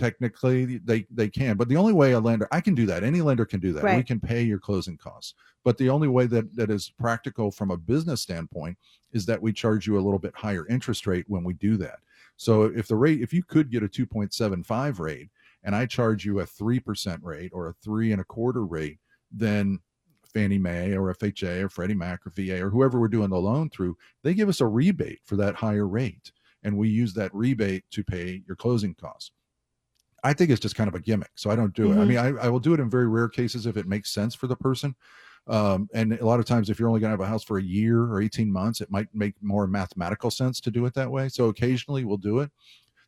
technically they they can but the only way a lender i can do that any lender can do that we can pay your closing costs but the only way that that is practical from a business standpoint is that we charge you a little bit higher interest rate when we do that so if the rate if you could get a 2.75 rate and i charge you a 3% rate or a three and a quarter rate then Fannie Mae or FHA or Freddie Mac or VA or whoever we're doing the loan through, they give us a rebate for that higher rate. And we use that rebate to pay your closing costs. I think it's just kind of a gimmick. So I don't do it. I Mhm. mean, I, I will do it in very rare cases if it makes sense for the person. Um, and a lot of times, if you're only going to have a house for a year or 18 months, it might make more mathematical sense to do it that way. So occasionally we'll do it.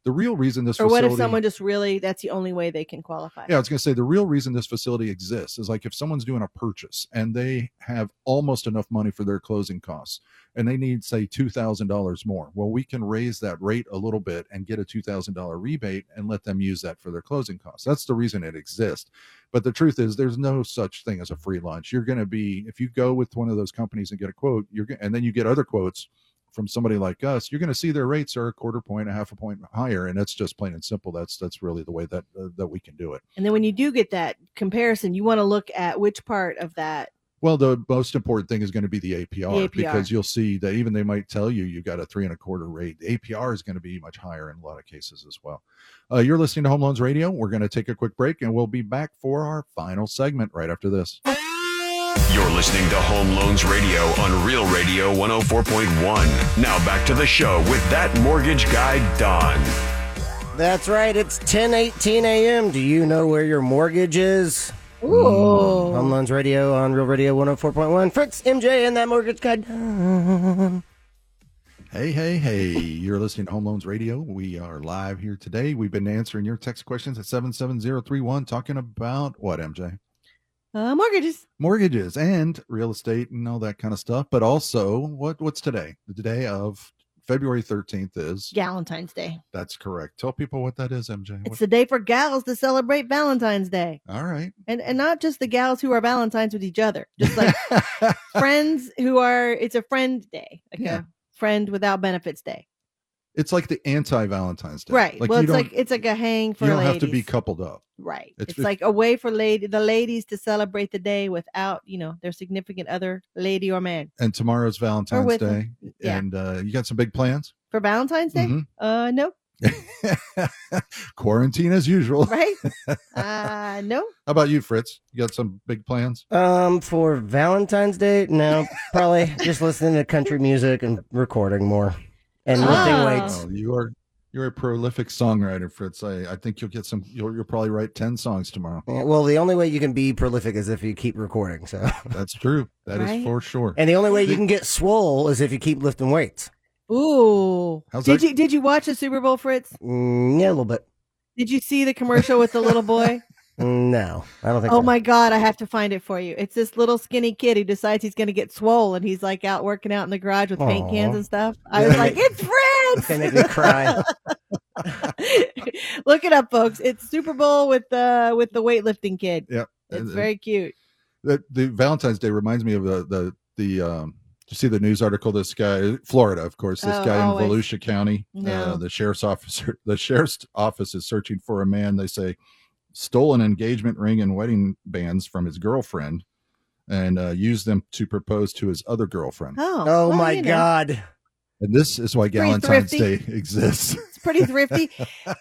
The real reason this Or what if someone just really that's the only way they can qualify? yeah, I was going to say the real reason this facility exists is like if someone's doing a purchase and they have almost enough money for their closing costs and they need, say, $2,000 more. Well, we can raise that rate a little bit and get a $2,000 rebate and let them use that for their closing costs. That's the reason it exists. But the truth is, there's no such thing as a free lunch. You're going to be, if you go with one of those companies and get a quote, you're and then you get other quotes from somebody like us, you're going to see their rates are a quarter point, a half a point higher, and that's just plain and simple. That's that's really the way that uh, that we can do it. And then when you do get that comparison, you want to look at which part of that. Well, the most important thing is going to be the APR, APR. because you'll see that even they might tell you you got a three and a quarter rate. The APR is going to be much higher in a lot of cases as well. Uh, you're listening to Home Loans Radio. We're going to take a quick break and we'll be back for our final segment right after this. You're listening to Home Loans Radio on Real Radio 104.1. Now back to the show with that mortgage guy, Don. That's right. It's 10:18 a.m. Do you know where your mortgage is? Ooh. Home Loans Radio on Real Radio 104.1. Fritz, MJ, and that mortgage guy. Hey, hey, hey. You're listening to Home Loans Radio. We are live here today. We've been answering your text questions at 77031, talking about what, MJ? Uh, mortgages. Mortgages and real estate and all that kind of stuff. But also, what what's today? The day of February 13th is. Galentine's Day. That's correct. Tell people what that is, MJ. It's What- the day for gals to celebrate Galentine's Day. all right. And and not just the gals who are Valentines with each other, just like friends who are it's a friend day. Like Yeah. a friend without benefits day. It's like the anti Valentine's Day. Right. well it's like it's like a hang for you don't ladies. have to be coupled up. Right. It's It's, just- like a way for lady the ladies to celebrate the day without, you know, their significant other, lady or man. And tomorrow's Valentine's Day. Yeah. And uh, you got some big plans? For Valentine's Day? Mhm. Uh no. Quarantine as usual. Right? uh no. How about you, Fritz? You got some big plans? Um, for Valentine's Day, no, probably just listening to country music and recording more and lifting weights. Oh, you are you're a prolific songwriter, Fritz. I, I think you'll get some. You'll, you'll probably write ten songs tomorrow. Yeah, well, the only way you can be prolific is if you keep recording. So That's true. That is Right? for sure. and the only way you can get swole is if you keep lifting weights. Ooh. How's did that- you did you watch the Super Bowl, Fritz? Mm, yeah, a little bit. Did you see the commercial with the little boy? No, I don't think. Oh so. my god, I have to find it for you. It's this little skinny kid who decides he's going to get swole, and he's like out working out in the garage with paint cans and stuff. I was like, make- "It's Fritz!" They make me cry. Look it up, folks. It's Super Bowl with the with the weightlifting kid. Yep. It's And- very cute. the, the Valentine's Day reminds me of the the the um. You see the news article? This guy, Florida, of course. This Oh, guy always. in Volusia County, uh, the sheriff's officer, the sheriff's office is searching for a man. They say stole an engagement ring and wedding bands from his girlfriend, and uh, used them to propose to his other girlfriend. Oh, Oh well, my you know, God! And this is why Pretty Valentine's. Day exists. It's pretty thrifty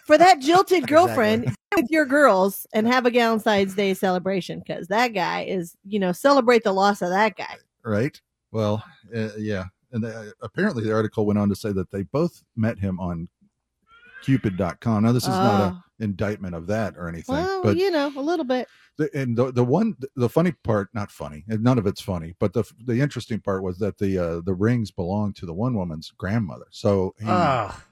for that jilted girlfriend with your girls and have a Valentine's Day celebration because that guy is, you know, celebrate the loss of that guy. right? Well, uh, yeah. And uh, apparently, the article went on to say that they both met him on Cupid.com. Now, this is not Oh. a indictment of that or anything, Well, but you know, a little bit. the, and the the one the funny part, not funny, none of it's funny, but the the interesting part was that the uh, the rings belonged to the one woman's grandmother. So he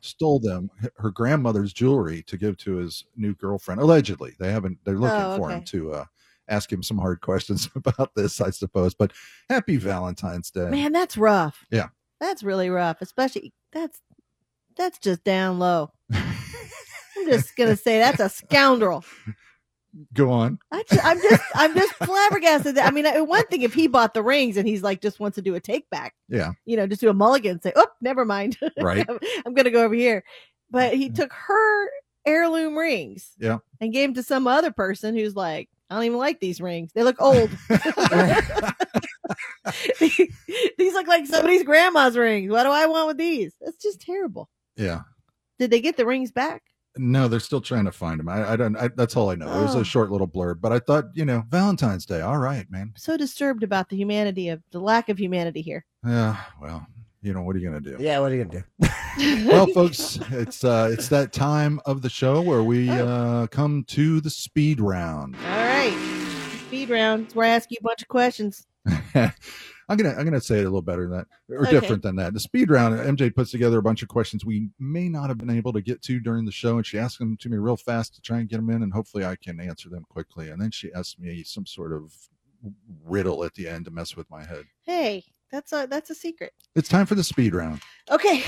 stole them, her grandmother's jewelry, to give to his new girlfriend. Allegedly, they haven't. They're looking Oh, for him to uh, ask him some hard questions about this, I suppose. But happy Valentine's Day. Man, that's rough. Yeah. That's really rough, especially that's that's just down low. I'm just gonna say that's a scoundrel. Go on. I I'm just I'm just flabbergasted. That, I mean, one thing if he bought the rings and he's like just wants to do a take back, Yeah. you know, just do a mulligan, and say, oh, never mind, Right. I'm, I'm gonna go over here. But he took her heirloom rings Yeah. and gave them to some other person who's like, I don't even like these rings. They look old. these look like somebody's grandma's rings. What do I want with these? That's just terrible. Yeah. Did they get the rings back? No, they're still trying to find him. I, I don't. I, that's all I know. It was Oh. a short little blurb, but I thought, you know, Valentine's Day. All right, man. so disturbed about the humanity of the lack of humanity here. Yeah. Well, you know, what are you gonna do? Yeah, what are you gonna do? well, folks, it's uh, it's that time of the show where we uh, come to the speed round. All right. Speed round. It's where I ask you a bunch of questions. I'm gonna I'm gonna say it a little better than that, or Okay. different than that. The speed round. MJ puts together a bunch of questions we may not have been able to get to during the show, and she asked them to me real fast to try and get them in, and hopefully I can answer them quickly. And then she asked me some sort of riddle at the end to mess with my head. Hey, that's a that's a secret. It's time for the speed round. Okay.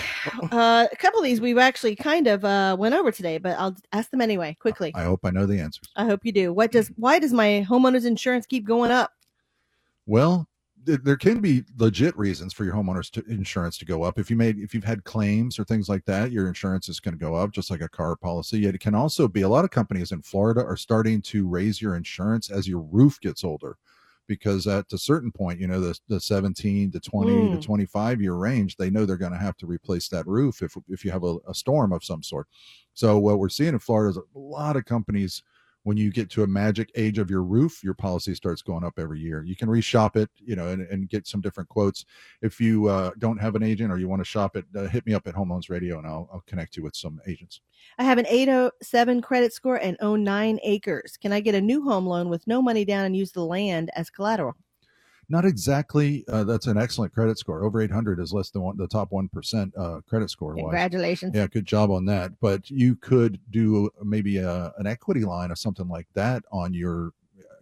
Uh, a couple of these we've actually kind of uh, went over today, but I'll ask them anyway, quickly. I hope I know the answers. I hope you do. What does why does my homeowner's insurance keep going up? Well, there can be legit reasons for your homeowner's to, insurance to go up. If you made, if you've had claims or things like that, your insurance is going to go up, just like a car policy. It can also be a lot of companies in Florida are starting to raise your insurance as your roof gets older, because at a certain point, you know, the the seventeen to twenty Mm. to twenty five year range, they know they're going to have to replace that roof if if you have a, a storm of some sort. So what we're seeing in Florida is a lot of companies when you get to a magic age of your roof, your policy starts going up every year. You can reshop it, you know, and, and get some different quotes. If you uh, don't have an agent or you want to shop it, uh, hit me up at Home Loans Radio and I'll, I'll connect you with some agents. I have an 807 credit score and own nine acres. Can I get a new home loan with no money down and use the land as collateral? Not exactly. Uh, that's an excellent credit score. Over 800 is less than one, the top 1% uh, credit score. Congratulations. Yeah, good job on that. But you could do maybe a, an equity line or something like that on your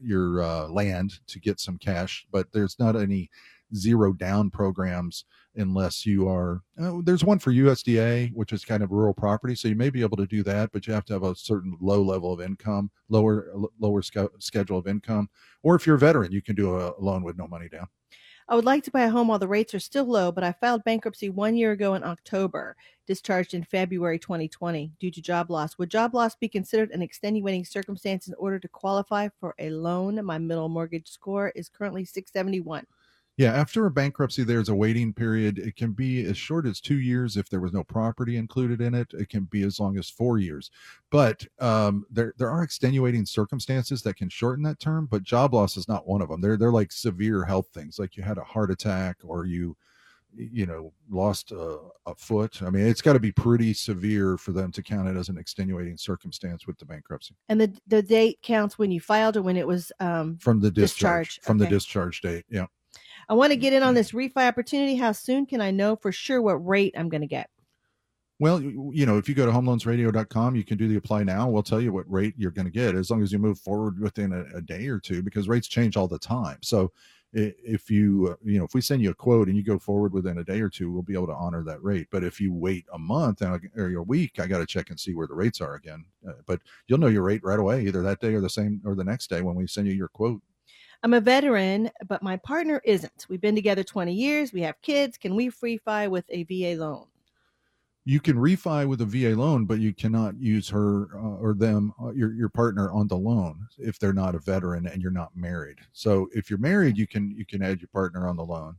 your uh, land to get some cash. But there's not any zero down programs unless you are uh, there's one for USDA which is kind of rural property so you may be able to do that but you have to have a certain low level of income lower lower sch- schedule of income or if you're a veteran you can do a loan with no money down I would like to buy a home while the rates are still low, but I filed bankruptcy one year ago in October, discharged in February 2020 due to job loss. Would job loss be considered an extenuating circumstance in order to qualify for a loan? My middle mortgage score is currently 671. Yeah, after a bankruptcy, there's a waiting period. It can be as short as two years if there was no property included in it. It can be as long as four years. But um, there there are extenuating circumstances that can shorten that term. But job loss is not one of them. They're they're like severe health things, like you had a heart attack or you you know lost a, a foot. I mean, it's got to be pretty severe for them to count it as an extenuating circumstance with the bankruptcy. And the the date counts when you filed or when it was um, from the discharge, discharged. from the discharge date. Yeah. I want to get in on this refi opportunity. How soon can I know for sure what rate I'm going to get? Well, you know, if you go to homeloansradio.com, you can do the apply now. We'll tell you what rate you're going to get as long as you move forward within a, a day or two because rates change all the time. So if you, uh, you know, if we send you a quote and you go forward within a day or two, we'll be able to honor that rate. But if you wait a month or a week, I got to check and see where the rates are again. Uh, but you'll know your rate right away, either that day or the same or the next day when we send you your quote. I'm a veteran, but my partner isn't. We've been together 20 years. We have kids. Can we refi with a VA loan? you can refi with a VA loan, but you cannot use her uh, or them, uh, your your partner, on the loan if they're not a veteran and you're not married. So if you're married, you can you can add your partner on the loan,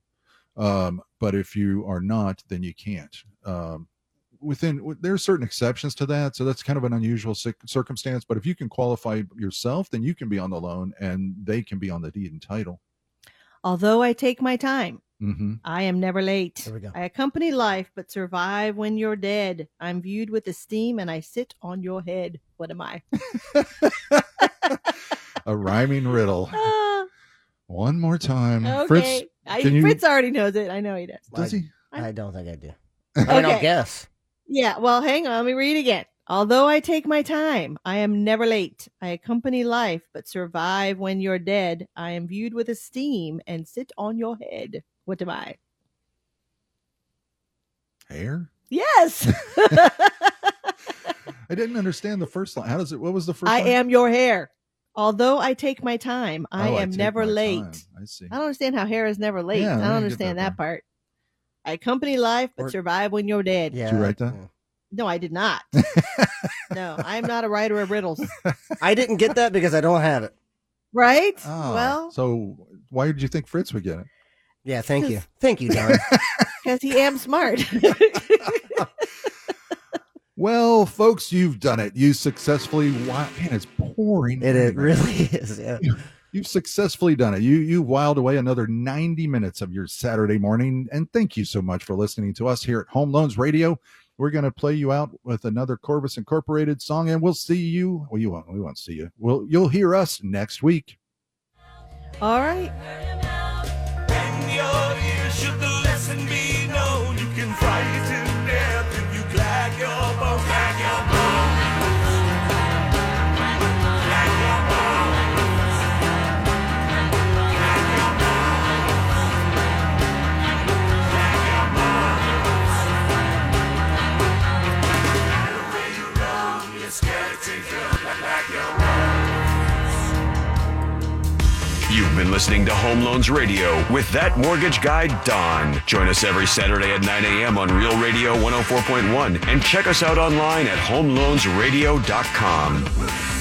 um, but if you are not, then you can't. Um, within w- there are certain exceptions to that, so that's kind of an unusual circumstance. But if you can qualify yourself, then you can be on the loan and they can be on the deed and title. Although I take my time, hmm I am never late. There we go. I accompany life, but survive when you're dead. I'm viewed with esteem, and I sit on your head. What am I? A rhyming riddle. Ah, One more time, okay. Fritz. I, you? Fritz already knows it. I know he does. does he? I don't think I do. I mean, I'll Okay. guess. Yeah, well, hang on. Let me read again. Although I take my time, I am never late. I accompany life, but survive when you're dead. I am viewed with esteem and sit on your head. What am I? Hair. Yes, I didn't understand the first line. How does it? What was the first? I line? am your hair. Although I take my time, I Oh, am take never late. time. I see. I don't understand how hair is never late. Yeah, I I don't understand that that, part. I accompany life, but Or- survive when you're dead. Yeah. Did you write that? No, I did not. no, I am not a writer of riddles. I didn't get that because I don't have it. Right? Oh, well, so why did you think Fritz would get it? Yeah, thank you. Thank you, Don. because he am smart. Well, folks, you've done it. You successfully. Wow, man, it's pouring. it, it really is. Yeah. You've successfully done it. You you wiled away another 90 minutes of your Saturday morning. And thank you so much for listening to us here at Home Loans Radio. We're going to play you out with another Corvus Incorporated song, and we'll see you. Well, you won't. We won't see you. Well, you'll hear us next week. All right. In your ears should the lesson be known. You can fight been listening to Home Loans Radio with that mortgage guy, Don. Join us every Saturday at 9 a.m. on Real Radio 104.1 and check us out online at homeloansradio.com.